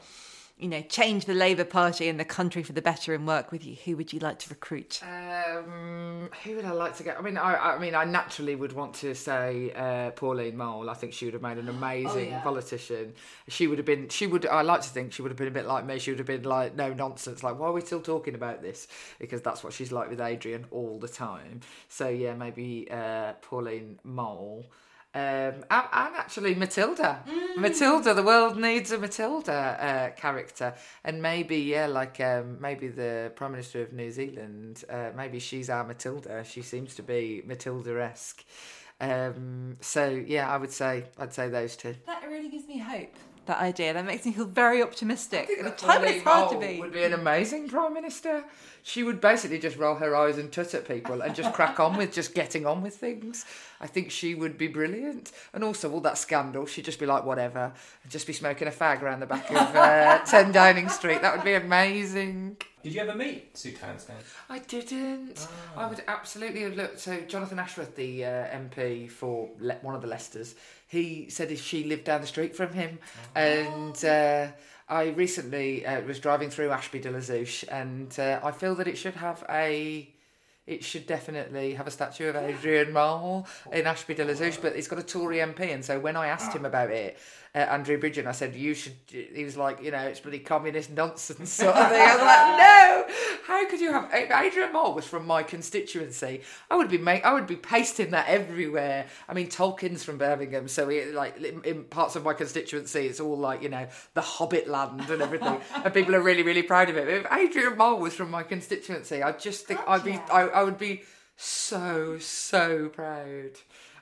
S1: you know, change the Labour Party and the country for the better and work with you, who would you like to recruit?
S2: Um, who would I like to get? I mean, I, I mean, I naturally would want to say uh, Pauline Mole. I think she would have made an amazing politician. She would have been. She would. I like to think she would have been a bit like me. She would have been like, no nonsense. Like, why are we still talking about this? Because that's what she's like with Adrian all the time. So yeah, maybe uh, Pauline Mole. Um, and, and actually Matilda, Matilda. The world needs a Matilda uh, character, and maybe yeah, like um, maybe the Prime Minister of New Zealand. Uh, maybe she's our Matilda. She seems to be Matilda-esque. Um, so yeah, I would say I'd say those two.
S1: That really gives me hope. That idea that makes me feel very optimistic. At a time it's hard to be.
S2: Would be an amazing prime minister. She would basically just roll her eyes and tut at people and just crack on with just getting on with things. I think she would be brilliant. And also all that scandal, she'd just be like whatever, and just be smoking a fag around the back of uh, Ten Downing Street. That would be amazing.
S5: Did you ever meet Sue Townsend?
S2: I didn't. I would absolutely have looked. So Jonathan Ashworth, the uh, MP for Le- one of the Leicesters, he said if she lived down the street from him, and uh, I recently uh, was driving through Ashby de la Zouch, and uh, I feel that it should have a. It should definitely have a statue of Adrian Mole in Ashby de la Zouch, but it's got a Tory MP, and so when I asked him about it, uh, Andrew Bridgen, I said, "You should." He was like, "You know, it's bloody communist nonsense sort of thing." I was like, "No, how could you have?" Adrian Mole was from my constituency. I would be make, I would be pasting that everywhere. I mean, Tolkien's from Birmingham, so he, like in, parts of my constituency, it's all like you know the Hobbit land and everything, and people are really really proud of it. But if Adrian Mole was from my constituency, I just think I'd be I, I would be so so proud.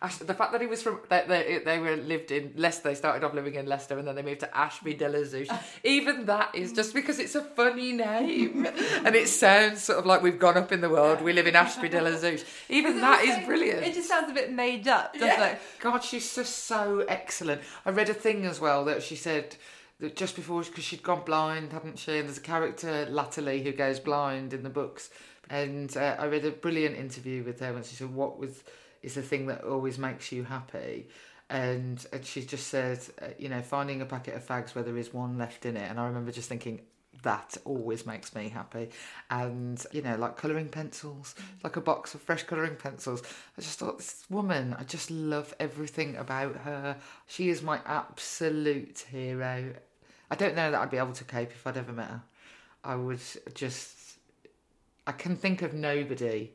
S2: Ash, the fact that he was from that they, they were lived in Leicester, they started off living in Leicester and then they moved to Ashby de la Zouch. Even that is just because it's a funny name and it sounds sort of like we've gone up in the world. We live in Ashby de la Zouch. Even that is brilliant.
S1: It just sounds a bit made up, doesn't
S2: Yeah.
S1: it?
S2: God, she's just so excellent. I read a thing as well that she said that just before, because she'd gone blind, hadn't she? And there's a character, latterly, who goes blind in the books. And uh, I read a brilliant interview with her when she said, What was is the thing that always makes you happy? And, and she just said, uh, you know, finding a packet of fags where there is one left in it. And I remember just thinking, that always makes me happy. And, you know, like colouring pencils, like a box of fresh colouring pencils. I just thought, this woman, I just love everything about her. She is my absolute hero. I don't know that I'd be able to cope if I'd ever met her. I would just, I can think of nobody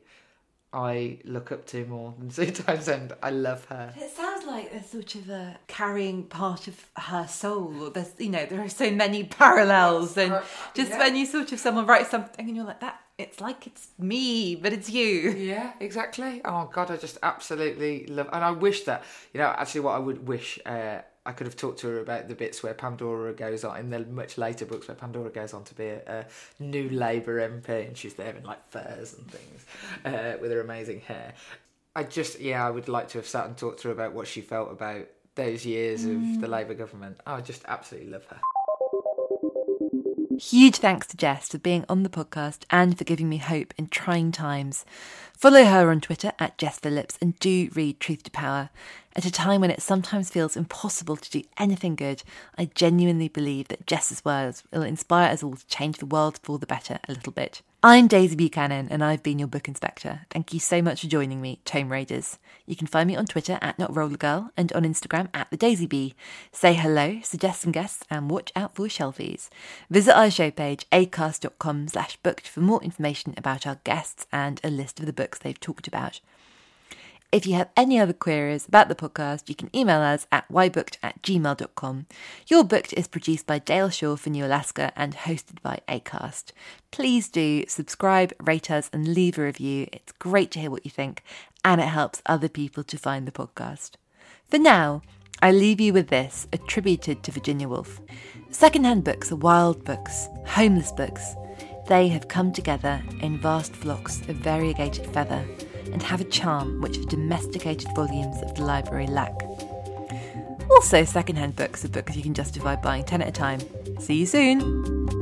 S2: I look up to more than Sue Townsend. I love her.
S1: It sounds like a sort of a carrying part of her soul. There's, you know, there are so many parallels, and just
S2: yeah.
S1: when you sort of someone writes something and you're like that, it's like it's me, but it's you.
S2: Yeah, exactly. Oh God, I just absolutely love, and I wish that you know actually what I would wish uh, I could have talked to her about the bits where Pandora goes on in the much later books where Pandora goes on to be a, a new Labour MP and she's there in like furs and things uh, with her amazing hair. I just yeah, I would like to have sat and talked to her about what she felt about those years of the Labour government. I just absolutely love her.
S1: Huge thanks to Jess for being on the podcast and for giving me hope in trying times. Follow her on Twitter at Jess Phillips and do read Truth to Power. At a time when it sometimes feels impossible to do anything good, I genuinely believe that Jess's words will inspire us all to change the world for the better a little bit. I'm Daisy Buchanan and I've been your book inspector. Thank you so much for joining me, Tome Raiders. You can find me on Twitter at NotRollerGirl and on Instagram at the Daisy Bee. Say hello, suggest some guests, and watch out for shelfies. Visit our show page, acast.com slash booked for more information about our guests and a list of the books they've talked about. If you have any other queries about the podcast, you can email us at ybooked at gmail.com. You're Booked is produced by Dale Shaw for New Alaska and hosted by ACAST. Please do subscribe, rate us, and leave a review. It's great to hear what you think, and it helps other people to find the podcast. For now, I leave you with this, attributed to Virginia Woolf. Secondhand books are wild books, homeless books. They have come together in vast flocks of variegated feather and have a charm which the domesticated volumes of the library lack. Also, secondhand books are books you can justify buying 10 at a time. See you soon!